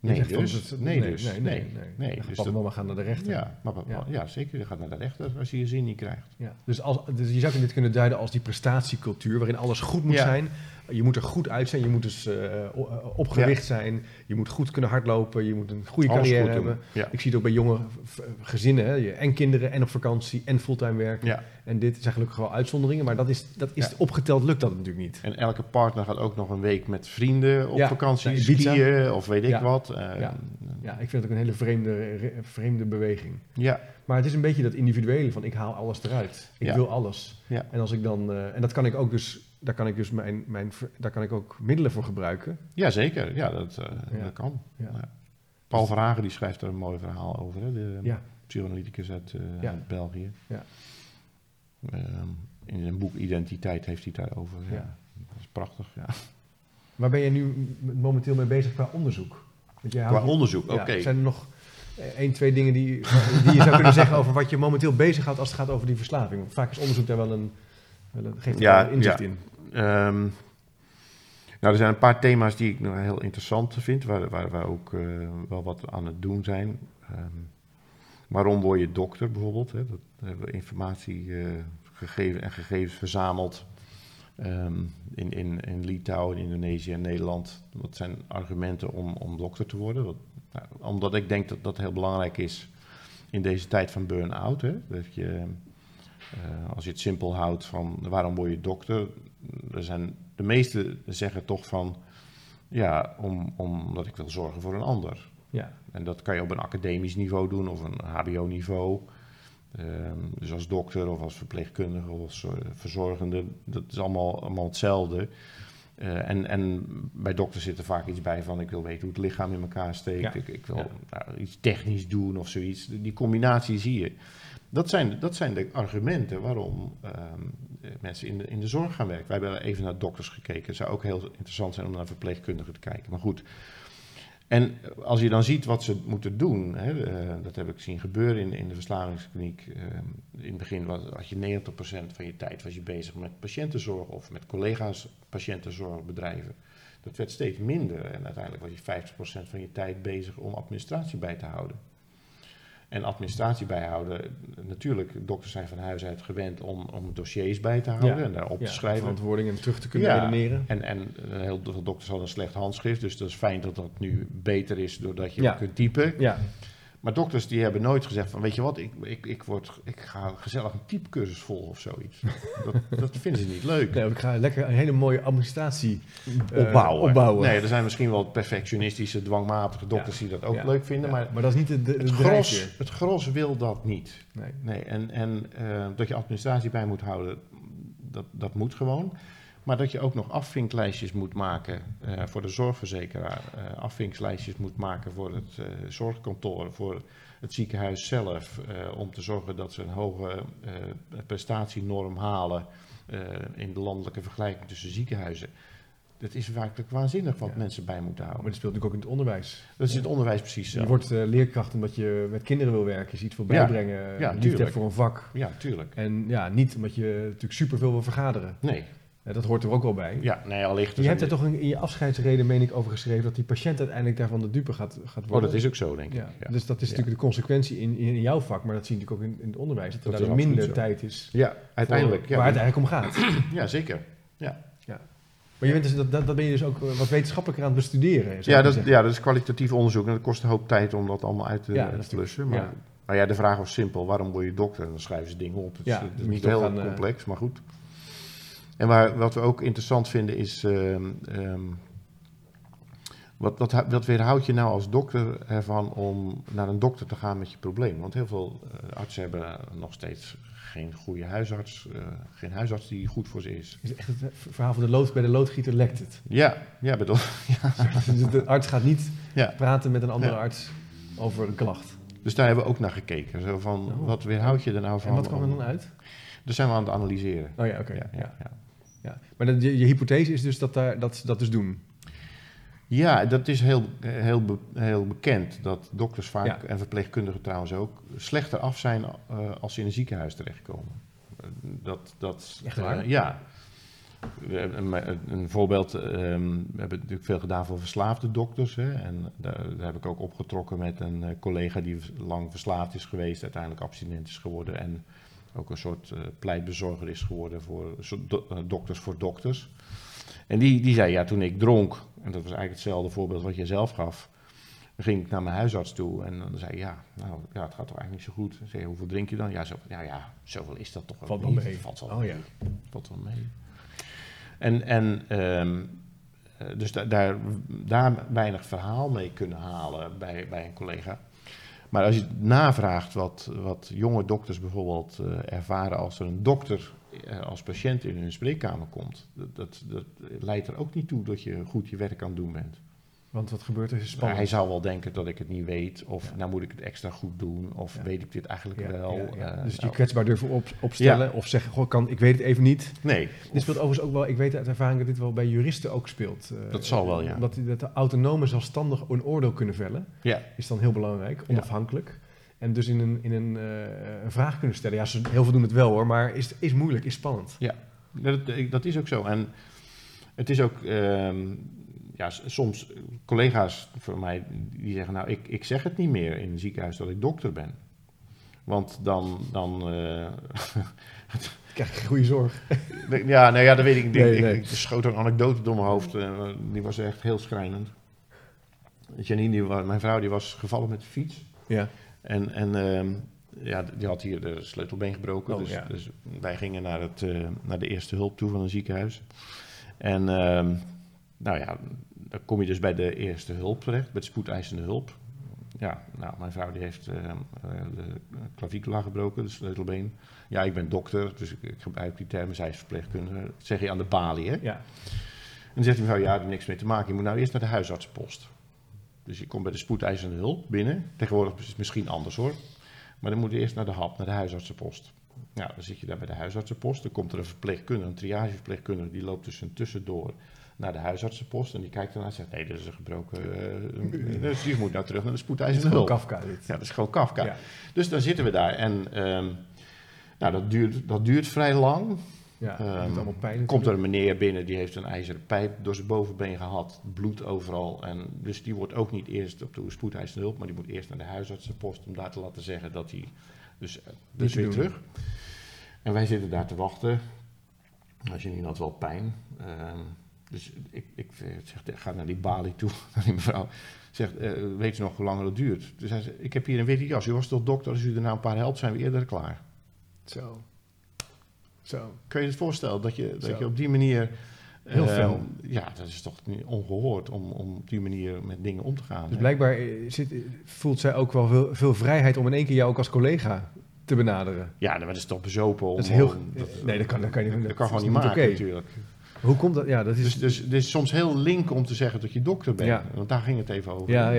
Nee, dus. dat- Nee, nee, dus. nee, nee, nee. Dus papa mama gaan naar de rechter. Ja, maar, Ja. ja. zeker. Je gaat naar de rechter als je je zin niet krijgt. Ja. Dus, als, dus je zou dit kunnen duiden als die prestatiecultuur, waarin alles goed moet Ja. zijn. Je moet er goed uit zijn, je moet dus eh, o- eh, opgewicht zijn, je moet goed kunnen hardlopen, je moet een goede Alles carrière hebben. Ja. Ik zie het ook bij jonge gezinnen, hè. En kinderen, en op vakantie, en fulltime werken. ja. En dit zijn gelukkig wel uitzonderingen, maar dat is, dat is opgeteld lukt dat natuurlijk niet. En elke partner gaat ook nog een week met vrienden op vakantie, skiën of weet ik wat. Eh, Ja. Ik vind het ook een hele vreemde, re- vreemde beweging. ja. Maar het is een beetje dat individuele van ik haal alles eruit. Ik wil alles. Ja. En als ik dan eh, en dat kan ik ook dus daar kan ik dus mijn, mijn daar kan ik ook middelen voor gebruiken. Ja, zeker. Ja, dat, eh, Ja. dat kan. Ja. Ja. Paul Verhagen die schrijft er een mooi verhaal over. Hè? De Ja. psychoanalyticus uit, uit België. Ja. Ehm, in zijn boek Identiteit heeft hij het daarover. Ja. Dat is prachtig. Ja. Waar ben je nu momenteel mee bezig qua onderzoek? Want jij Qua onderzoek, oké. Zijn er nog eh, één, twee dingen die, die je zou kunnen zeggen over wat je momenteel bezighoudt als het gaat over die verslaving? Want vaak is onderzoek daar wel een, wel een geeft Ja, inzicht ja. in. Ehm, nou, er zijn een paar thema's die ik nog heel interessant vind, waar, waar we ook eh, wel wat aan het doen zijn. Ehm, waarom word je dokter bijvoorbeeld? Hè? Dat hebben we informatie eh, gegeven, en gegevens verzameld ehm, in, in, in Litouwen, Indonesië en Nederland. Wat zijn argumenten om, om dokter te worden? Nou, omdat ik denk dat dat heel belangrijk is in deze tijd van burn-out. Dat je, eh, als je het simpel houdt van waarom word je dokter? Er zijn, de meesten zeggen toch van ja, om, omdat ik wil zorgen voor een ander. Ja. En dat kan je op een academisch niveau doen of een HBO-niveau. Ehm, dus als dokter of als verpleegkundige of als eh, verzorgende, dat is allemaal, allemaal hetzelfde. Eh, en, en bij dokters zit er vaak iets bij van ik wil weten hoe het lichaam in elkaar steekt. Ja. Ik, ik wil Ja. nou, iets technisch doen of zoiets. Die combinatie zie je. Dat zijn, dat zijn de argumenten waarom ehm, eh, mensen in de, in de zorg gaan werken. Wij hebben even naar dokters gekeken. Het zou ook heel interessant zijn om naar verpleegkundigen te kijken. Maar goed. En als je dan ziet wat ze moeten doen, hè, eh, dat heb ik zien gebeuren in, in de verslavingskliniek. eh, in het begin was, had je 90% van je tijd was je bezig met patiëntenzorg of met collega's patiëntenzorgbedrijven. Dat werd steeds minder en uiteindelijk was je 50% van je tijd bezig om administratie bij te houden. En administratie bijhouden, natuurlijk, dokters zijn van huis uit gewend om, om dossiers bij te houden Ja. en daarop Ja, te schrijven. verantwoording en terug te kunnen Ja. redeneren. En, en heel veel dokters hadden een slecht handschrift, dus dat is fijn dat dat nu beter is doordat je kunt typen. Ja, Maar dokters die hebben nooit gezegd van, weet je wat, ik, ik, ik, word, ik ga gezellig een typecursus volgen of zoiets. Dat, dat vinden ze niet leuk. nee, ik ga lekker een hele mooie administratie eh, opbouwen. opbouwen. Nee, er zijn misschien wel perfectionistische, dwangmatige dokters die dat ook Ja. leuk vinden, Ja, maar maar dat is niet de, de, de het gros, het gros wil dat niet. Nee. Nee, en, en eh, dat je administratie bij moet houden, dat, dat moet gewoon. Maar dat je ook nog afvinklijstjes moet maken eh, voor de zorgverzekeraar, eh afvinklijstjes moet maken voor het eh, zorgkantoor, voor het ziekenhuis zelf, om te zorgen dat ze een hoge prestatienorm halen in de landelijke vergelijking tussen ziekenhuizen. Dat is werkelijk waanzinnig wat Ja. mensen bij moeten Maar houden. dat speelt natuurlijk ook in het onderwijs. Dat is het onderwijs precies zo. Je wordt leerkracht omdat je met kinderen wil werken, je iets wil Ja. bijbrengen, Ja, liefde voor een vak. Ja, tuurlijk. En ja, niet omdat je natuurlijk superveel wil vergaderen. Nee, dat hoort er ook wel bij. ja, nee, allicht. Je hebt er toch in, in je afscheidsreden, meen ik, over geschreven dat die patiënt uiteindelijk daarvan de dupe gaat, gaat Oh, worden. dat is ook zo, denk ik. ja. Ja. Dus dat is Ja. natuurlijk de consequentie in, in, jouw vak, maar dat zie je natuurlijk ook in, in het onderwijs. Dat er Dat daar absoluut minder tijd is. Ja, uiteindelijk. voor- ja, waar het eigenlijk om gaat. ja, zeker. Maar je bent dus, dat, dat, ben je dus ook wat wetenschappelijker aan het bestuderen. Ja dat, ja, dat is kwalitatief onderzoek en dat kost een hoop tijd om dat allemaal uit te, Ja, te flussen. Maar ja. maar ja, de vraag was simpel, waarom word je dokter? En dan schrijven ze dingen op. Het, Ja, is, is moet niet heel eh, complex, maar goed. En waar, wat we ook interessant vinden is, ehm, wat, wat, wat weerhoudt je nou als dokter ervan om naar een dokter te gaan met je probleem? Want heel veel eh, artsen hebben eh, nog steeds geen goede huisarts, eh, geen huisarts die goed voor ze is. Is het echt het verhaal van de lood, bij de loodgieter lekt het. Ja, ja, bedoel, Dus de arts gaat niet ja. praten met een andere Ja. arts over een klacht. Dus daar hebben we ook naar gekeken. Zo van, Oh. wat weerhoud je er nou van? En wat kwam er dan uit? Daar zijn we aan het analyseren. Oh ja, oké. Ja, ja, ja, ja. ja. Maar dat, je, je hypothese is dus dat, daar, dat ze dat dus doen. ja, dat is heel, heel, heel bekend. Dat dokters vaak, Ja. en verpleegkundigen trouwens ook, slechter af zijn eh, als ze in een ziekenhuis terechtkomen. Eh, dat, dat, Echt eh, waar? ja. We hebben Een, een voorbeeld, ehm, we hebben natuurlijk veel gedaan voor verslaafde dokters. Hè, en daar, daar heb ik ook opgetrokken met een eh, collega die lang verslaafd is geweest, uiteindelijk abstinent is geworden. En ook een soort eh, pleitbezorger is geworden voor do- eh, dokters voor dokters. En die, die zei, ja, toen ik dronk, en dat was eigenlijk hetzelfde voorbeeld wat je zelf gaf, ging ik naar mijn huisarts toe en dan zei ja, nou, ja, het gaat toch eigenlijk niet zo goed. Dan zei hoeveel drink je dan? Ja, zo, ja, ja zoveel is dat toch ook Valt wel mee. Valt wel Oh mee. ja. Valt wel mee. En, en eh, dus da- daar, daar weinig verhaal mee kunnen halen bij, bij een collega. Maar als je navraagt wat, wat jonge dokters bijvoorbeeld eh, ervaren als er een dokter eh, als patiënt in hun spreekkamer komt, dat, dat, dat leidt er ook niet toe dat je goed je werk aan het doen bent. Want wat gebeurt er? Is Maar hij zou wel denken dat ik het niet weet, of Ja. nou moet ik het extra goed doen, of Ja. weet ik dit eigenlijk Ja, wel. ja, ja. eh, dus je nou, kwetsbaar durven op, opstellen of zeggen, goh, kan, ik weet het even niet. nee, Dit speelt overigens ook wel, ik weet uit ervaring dat dit wel bij juristen ook speelt. Eh, Dat zal wel, ja. Omdat dat de autonome zelfstandig een oordeel kunnen vellen, ja, is dan heel belangrijk, onafhankelijk. En dus in een, in een, eh, een vraag kunnen stellen. Ja, ze, heel veel doen het wel hoor, maar is, is moeilijk, is spannend. Dat, dat is ook zo. En het is ook, ehm, ja, soms collega's van mij die zeggen, nou, ik, ik zeg het niet meer in een ziekenhuis dat ik dokter ben. Want dan, dan, eh, krijg geen goede zorg. Ja, nou ja, dat weet ik. niet. Nee, ik, nee. ik schoot een anekdote door mijn hoofd. eh, die was echt heel schrijnend. Janine, die mijn vrouw, die was gevallen met de fiets. Ja. En, en ehm, ja, die had hier de sleutelbeen gebroken. Oh, dus, ja. dus wij gingen naar, het, eh, naar de eerste hulp toe van een ziekenhuis. En ehm, nou ja, dan kom je dus bij de eerste hulp terecht, bij de spoedeisende hulp. Ja, nou, mijn vrouw die heeft ehm, eh, de clavicula gebroken, de sleutelbeen. Ja, ik ben dokter, dus ik, ik gebruik die termen. Zij is verpleegkundige. Dat zeg je aan de balie, hè? Ja. En dan zegt die mevrouw, ja, daar heeft niks mee te maken. Je moet nou eerst naar de huisartsenpost. Dus je komt bij de spoedeisende hulp binnen. Tegenwoordig is het misschien anders hoor. Maar dan moet je eerst naar de HAP, naar de huisartsenpost. Nou, dan zit je daar bij de huisartsenpost. Dan komt er een verpleegkundige, een triageverpleegkundige, die loopt tussen tussendoor naar de huisartsenpost. En die kijkt ernaar en zegt, nee, dit is een gebroken... eh, dus die moet nou terug naar de is spoedeisende gewoon hulp. Kafka dit. Ja, dat is gewoon Kafka. Ja. Dus dan zitten we daar en ehm, nou, dat, duurt, dat duurt vrij lang. Ja, Ehm, pijn Komt er een meneer binnen die heeft een ijzeren pijp door zijn bovenbeen gehad, bloed overal. En dus die wordt ook niet eerst op de spoedeisende hulp, maar die moet eerst naar de huisartsenpost om daar te laten zeggen dat hij dus, eh, dus weer doen. terug. En wij zitten daar te wachten. Als je niet had wel pijn. Ehm, dus ik, ik zeg, ga naar die balie toe, naar die mevrouw. Zegt, eh, weet u nog hoe lang dat duurt? Dus hij zegt, ik heb hier een witte jas. U was toch dokter? Als u er nou een paar helpt, zijn we eerder klaar. Zo. Zo. Kun je het voorstellen dat je, Zo. dat je op die manier... Heel eh, fel. Ja, dat is toch ongehoord om, om op die manier met dingen om te gaan. Dus blijkbaar eh, zit, voelt zij ook wel veel, veel vrijheid om in één keer jou ook als collega te benaderen. Ja, maar dat is toch bezopen om... Dat is heel... om- dat, nee, dat kan, dat kan je niet. dat kan gewoon niet maken natuurlijk. Hoe komt dat? Ja, dat is... Dus, dus het is soms heel link om te zeggen dat je dokter bent. Ja. Want daar ging het even over. Ja.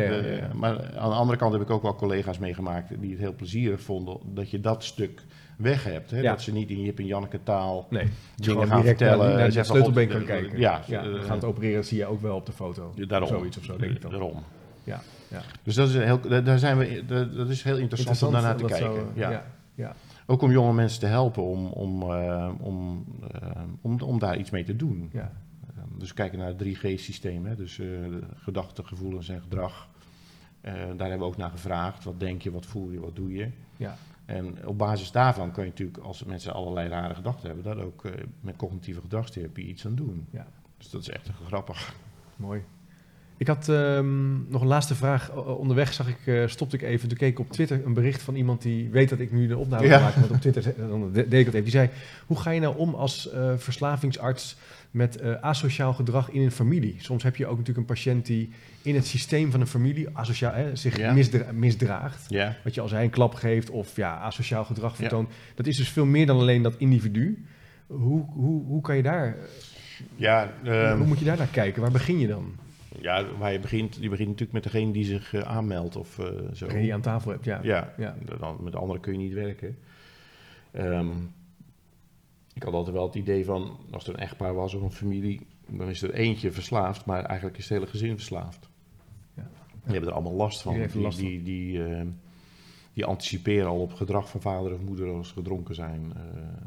Maar aan de andere kant heb ik ook wel collega's meegemaakt die het heel plezierig vonden dat je dat stuk weg hebt. Hè? Dat ze niet in Jip en Janneke taal nee, dingen gaan vertellen. Naar, naar de sleutelbeen kan eh, kijken. Ja, ja eh, het opereren, zie je ook wel op de foto. daarom. Zoiets of zo, denk ik dan. Daarom. Ja, ja. Dus dat is, heel, daar- zijn we, dat is heel interessant, om daarnaar te kijken. ja. ja. Ook om jonge mensen te helpen om, om, eh, om, eh, om, om daar iets mee te doen. ja. Um, Dus kijken naar het 3G-systeem, hè? dus eh, gedachten, gevoelens en gedrag. Daar hebben we ook naar gevraagd. Wat denk je, wat voel je, wat doe je? Ja. En op basis daarvan kan je natuurlijk, als mensen allerlei rare gedachten hebben, daar ook met cognitieve gedragstherapie iets aan doen. Ja. Dus dat is echt grappig. Mooi. Ik had ehm, nog een laatste vraag. Onderweg zag ik, eh, stopte ik even. Toen keek ik op Twitter een bericht van iemand die weet dat ik nu de opname Ja. maak. Want op Twitter dan de- deed ik het even. Die zei, hoe ga je nou om als eh, verslavingsarts met eh, asociaal gedrag in een familie? Soms heb je ook natuurlijk een patiënt die in het systeem van een familie asociaal, hè, zich Ja. misdra- misdraagt. Ja, Wat je als hij een klap geeft of ja, asociaal gedrag vertoont. Dat is dus veel meer dan alleen dat individu. Hoe, hoe, hoe kan je daar, ja, ehm, hoe moet je daar naar kijken? Waar begin je dan? Ja je begint, je begint natuurlijk met degene die zich eh, aanmeldt of eh, zo. Degene die je aan tafel hebt, ja. Ja, Ja. Dan, met anderen kun je niet werken. Ehm, ik had altijd wel het idee van, als er een echtpaar was of een familie, dan is er eentje verslaafd, maar eigenlijk is het hele gezin verslaafd. Ja. Die hebben er allemaal last van. Die, die, die, ehm, die anticiperen al op gedrag van vader of moeder als ze gedronken zijn. Eh,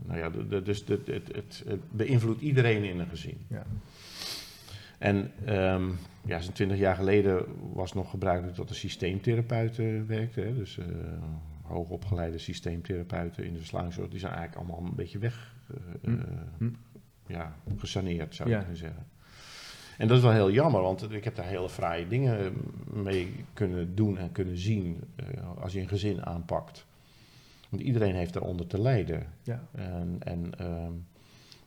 nou ja, dus het, het, het, het beïnvloedt iedereen in een gezin. Ja. En ehm, ja, zo'n twintig jaar geleden was nog gebruikelijk dat de systeemtherapeuten werkten. Hè? Dus eh, hoogopgeleide systeemtherapeuten in de verslavingszorg, die zijn eigenlijk allemaal een beetje weg eh, Hm. eh, Hm. ja, gesaneerd, zou Ja. je kunnen zeggen. En dat is wel heel jammer, want ik heb daar hele fraaie dingen mee kunnen doen en kunnen zien als je een gezin aanpakt. Want iedereen heeft daaronder te lijden. Ja. En, en ehm,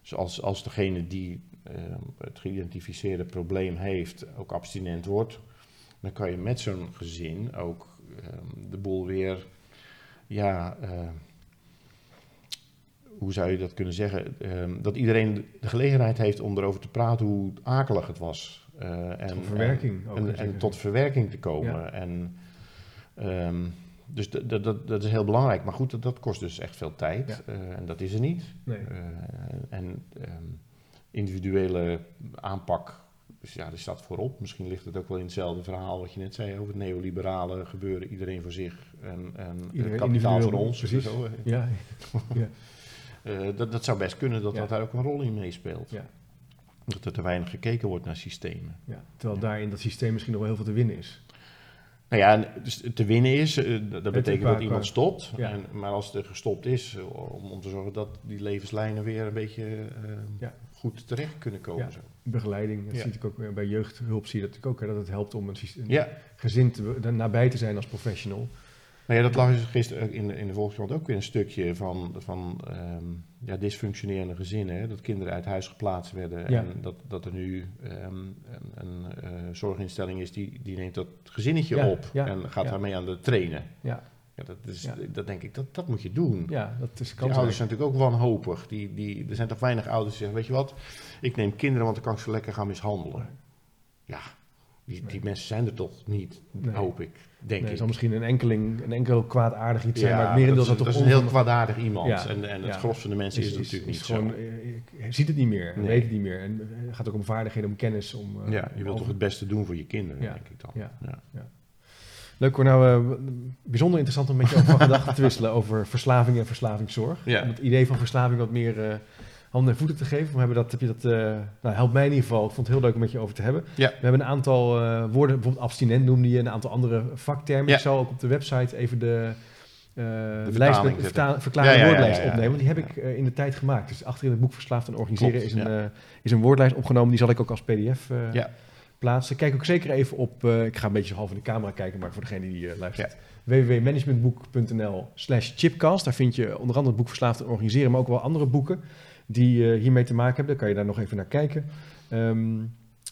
dus als, als degene die ehm, het geïdentificeerde probleem heeft ook abstinent wordt, dan kan je met zo'n gezin ook ehm, de boel weer, ja, eh, hoe zou je dat kunnen zeggen? Ehm, dat iedereen de gelegenheid heeft om erover te praten hoe akelig het was. Eh, en, Tot verwerking En, ook, en, tot verwerking te komen. Ja. En, dus dat, dat, dat, is heel belangrijk. Maar goed, dat, dat kost dus echt veel tijd. Ja. Eh, en dat is er niet. Nee. Eh, en ehm, individuele aanpak, dus ja, die staat voorop. Misschien ligt het ook wel in hetzelfde verhaal wat je net zei over het neoliberale gebeuren. Iedereen voor zich en, en Iedereen kapitaal voor ons. precies. Zo. Ja. ja. Eh, dat, dat zou best kunnen dat Ja. dat daar ook een rol in meespeelt. Ja. Dat er te weinig gekeken wordt naar systemen. ja. Terwijl daar in dat systeem misschien nog wel heel veel te winnen is. Nou ja, dus te winnen is, eh, dat betekent dat iemand stopt. Ja. En, maar als er gestopt is, eh, om, om te zorgen dat die levenslijnen weer een beetje eh, Ja. goed terecht kunnen komen. Ja. Zo. Begeleiding, dat zie ik ook weer bij jeugdhulp zie je dat ook, hè, dat het helpt om een, gezin te, nabij te zijn als professional. Nou ja, dat lag dus gisteren in de, in de Volkskrant ook weer een stukje van, van ehm, ja, dysfunctionerende gezinnen. Hè? Dat kinderen uit huis geplaatst werden Ja. en dat, dat er nu ehm, een, een eh, zorginstelling is die, die neemt dat gezinnetje Ja, op ja, en gaat daarmee aan de trainen. Ja, Ja, dat, is, dat denk ik, dat, dat moet je doen. ja dat is Die ouders zijn natuurlijk ook wanhopig. Die, die, er zijn toch weinig ouders die zeggen, weet je wat, ik neem kinderen, want dan kan ik ze lekker gaan mishandelen. Ja, die, die mensen zijn er toch niet, Nee. hoop ik, denk Nee, ik. zal misschien een enkeling, een enkel kwaadaardig iets zijn, maar het merendeel dat is, toch dat is een heel kwaadaardig iemand. Ja, En, en het ja. gros van de mensen is, natuurlijk niet gewoon, zo. eh, je ziet het niet meer, Nee. weet het niet meer. En eh, het gaat ook om vaardigheden, om kennis. Om, eh, ja, je wilt over- toch het beste doen voor je kinderen, denk ik dan. ja. Ja. Leuk hoor, nou bijzonder interessant om met je over van gedachten te wisselen over verslaving en verslavingszorg. Om het idee van verslaving wat meer handen en voeten te geven. We hebben dat, heb je dat, eh, nou helpt mij in ieder geval. Ik vond het heel leuk om met je over te hebben. Ja. We hebben een aantal eh, woorden, bijvoorbeeld abstinent noemde je, een aantal andere vaktermen. Ja. Ik zal ook op de website even de, eh lijst vertaling met verta Ja, ja, woordlijst opnemen. Want die heb ik in de tijd gemaakt. Dus achter in het boek Verslaafd en Organiseren Klopt, is, een, is een woordlijst opgenomen. Die zal ik ook als pdf plaatsen. Kijk ook zeker even op, ik ga een beetje half in de camera kijken, maar voor degene die luistert. Www.managementboek.nl slash chipcast. Daar vind je onder andere het boek Verslaafd en Organiseren, maar ook wel andere boeken die eh, hiermee te maken hebben. Dan kan je daar nog even naar kijken. Ehm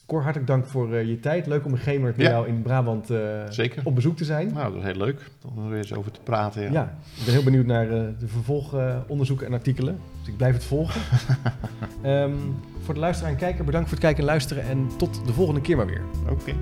Cor, hartelijk dank voor eh, je tijd. Leuk om een bij Ja. jou in Brabant eh, Zeker. op bezoek te zijn. Nou, dat is heel leuk om er weer eens over te praten. Ja. Ja, ik ben heel benieuwd naar de vervolgonderzoeken en artikelen. Dus ik blijf het volgen. Ehm, voor de luisteraar en kijker, bedankt voor het kijken en luisteren. En tot de volgende keer maar weer. Oké.